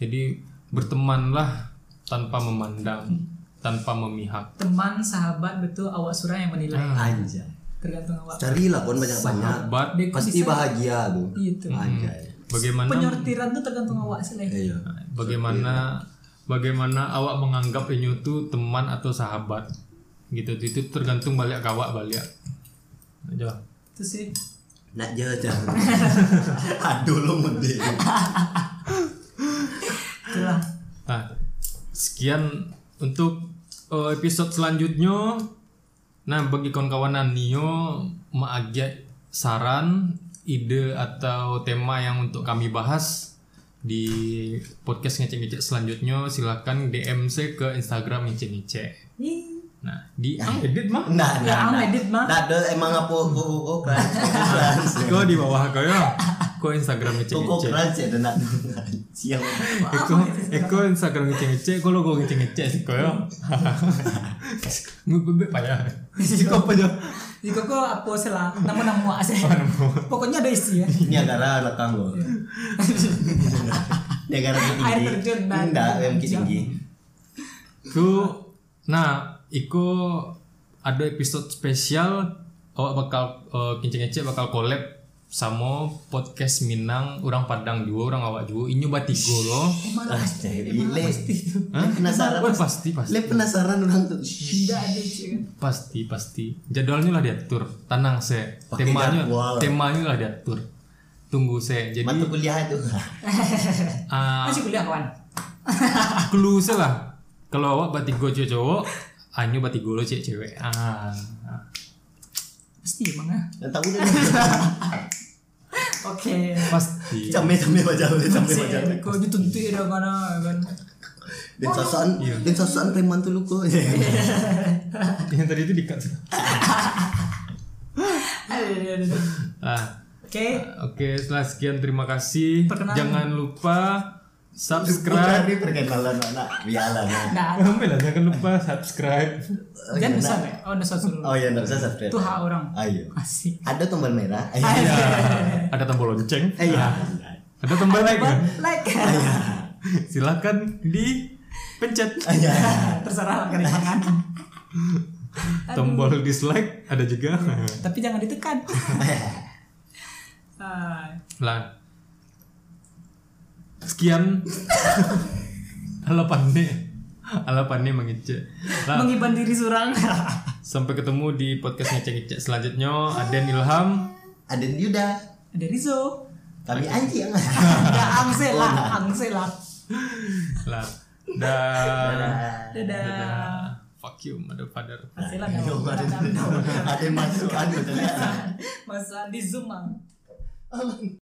jadi bertemanlah tanpa memandang tanpa memihak Teman, sahabat betul awak surah yang menilai. Anjay. Tergantung awak. Carilah pun banyak-banyak. sahabat Pasti bahagia tuh. Itu. Anjay. bagaimana Penyortiran tuh tergantung awak sih. Iya. bagaimana bagaimana awak menganggap inyo tuh teman atau sahabat gitu itu tergantung balik ke awak balik aja Itu sih. Nak je aja. Aduh lo mending. Itulah. nah sekian untuk uh, episode selanjutnya nah bagi kawan-kawan Nio maagiat saran, ide atau tema yang untuk kami bahas di podcast ngecek-ngecek selanjutnya silakan DM saya ke Instagram ngecek-ngecek. Ih, Nah, di ah, edit mah. Nah, Ya, nah, nah. edit, mah. Nah, ada emang apa kok kok keras, kok keras. Kau di bawah kau ya. Kau Instagram Kok kok ngecek-ngecek. keras ya dan nak siang. Eko, Eko Instagram ngecek-ngecek, kau logo ngecek-ngecek sih kau ya. Ngebebek payah. Kok apa jo? Jika kok apa salah, nama-nama sih. Pokoknya ada isi ya. Ini agara belakang lo. Ini agara Air tinggi. terjun dan- Enggak, yang tinggi. Ku, nah, Iko ada episode spesial. Awak bakal uh, kinceng-ngecek bakal collab sama podcast Minang, orang Padang juga, orang awak juga. Ini batigo loh. Mana pasti. Penasaran. Pasti, pasti. Le penasaran orang tuh. Tidak ada sih kan. Pasti, pasti. Jadwalnya lah diatur. Tenang saya. Pakai Temanya, jadwal. temanya lah diatur. Tunggu saya. Jadi, Mata kuliah itu. ah, Masih kuliah kawan. clue saya lah. Kalau awak batigo cowok-cowok, Anyu batigo lo cewek-cewek. Ah, ah. Pasti emang ah. Yang tahu deh. Oke. pasti. Came-came baca, came baca. Kau dituntut dah mana kan. Dan sasaran, dan sasaran preman tuh lu kok. Yang tadi itu dikat. Aduh, aduh. Ah, Oke. Oke, setelah sekian terima kasih. Perkenalan. Jangan lupa subscribe. ini perkenalan anak biala nah. Ambil lah, jangan lupa subscribe. Oh, jangan iya, besar nah. ya. Oh, udah satu Oh iya, enggak usah subscribe. Itu hak orang. Ayo. Asik. Ada tombol merah. Ayo. Ya, ada tombol lonceng. Eh, Iya. Ada tombol like. kan? Like. Silakan dipencet. Iya. Terserah lah kalian makan. Tombol dislike ada juga. Tapi jangan ditekan. Ah, lah. Sekian. Halapan nih mengecek. Lah, Mengiban diri surang. sampai ketemu di podcast ngecek-ngecek selanjutnya. Aden Ilham. Ada Yuda. Ada Rizzo. Kami anjing. Ya angse lah, angse lah. Lah. Dah. Dadah. Fuck you, motherfucker. Ayo, dah. ada masuk ada Masa di Zoom.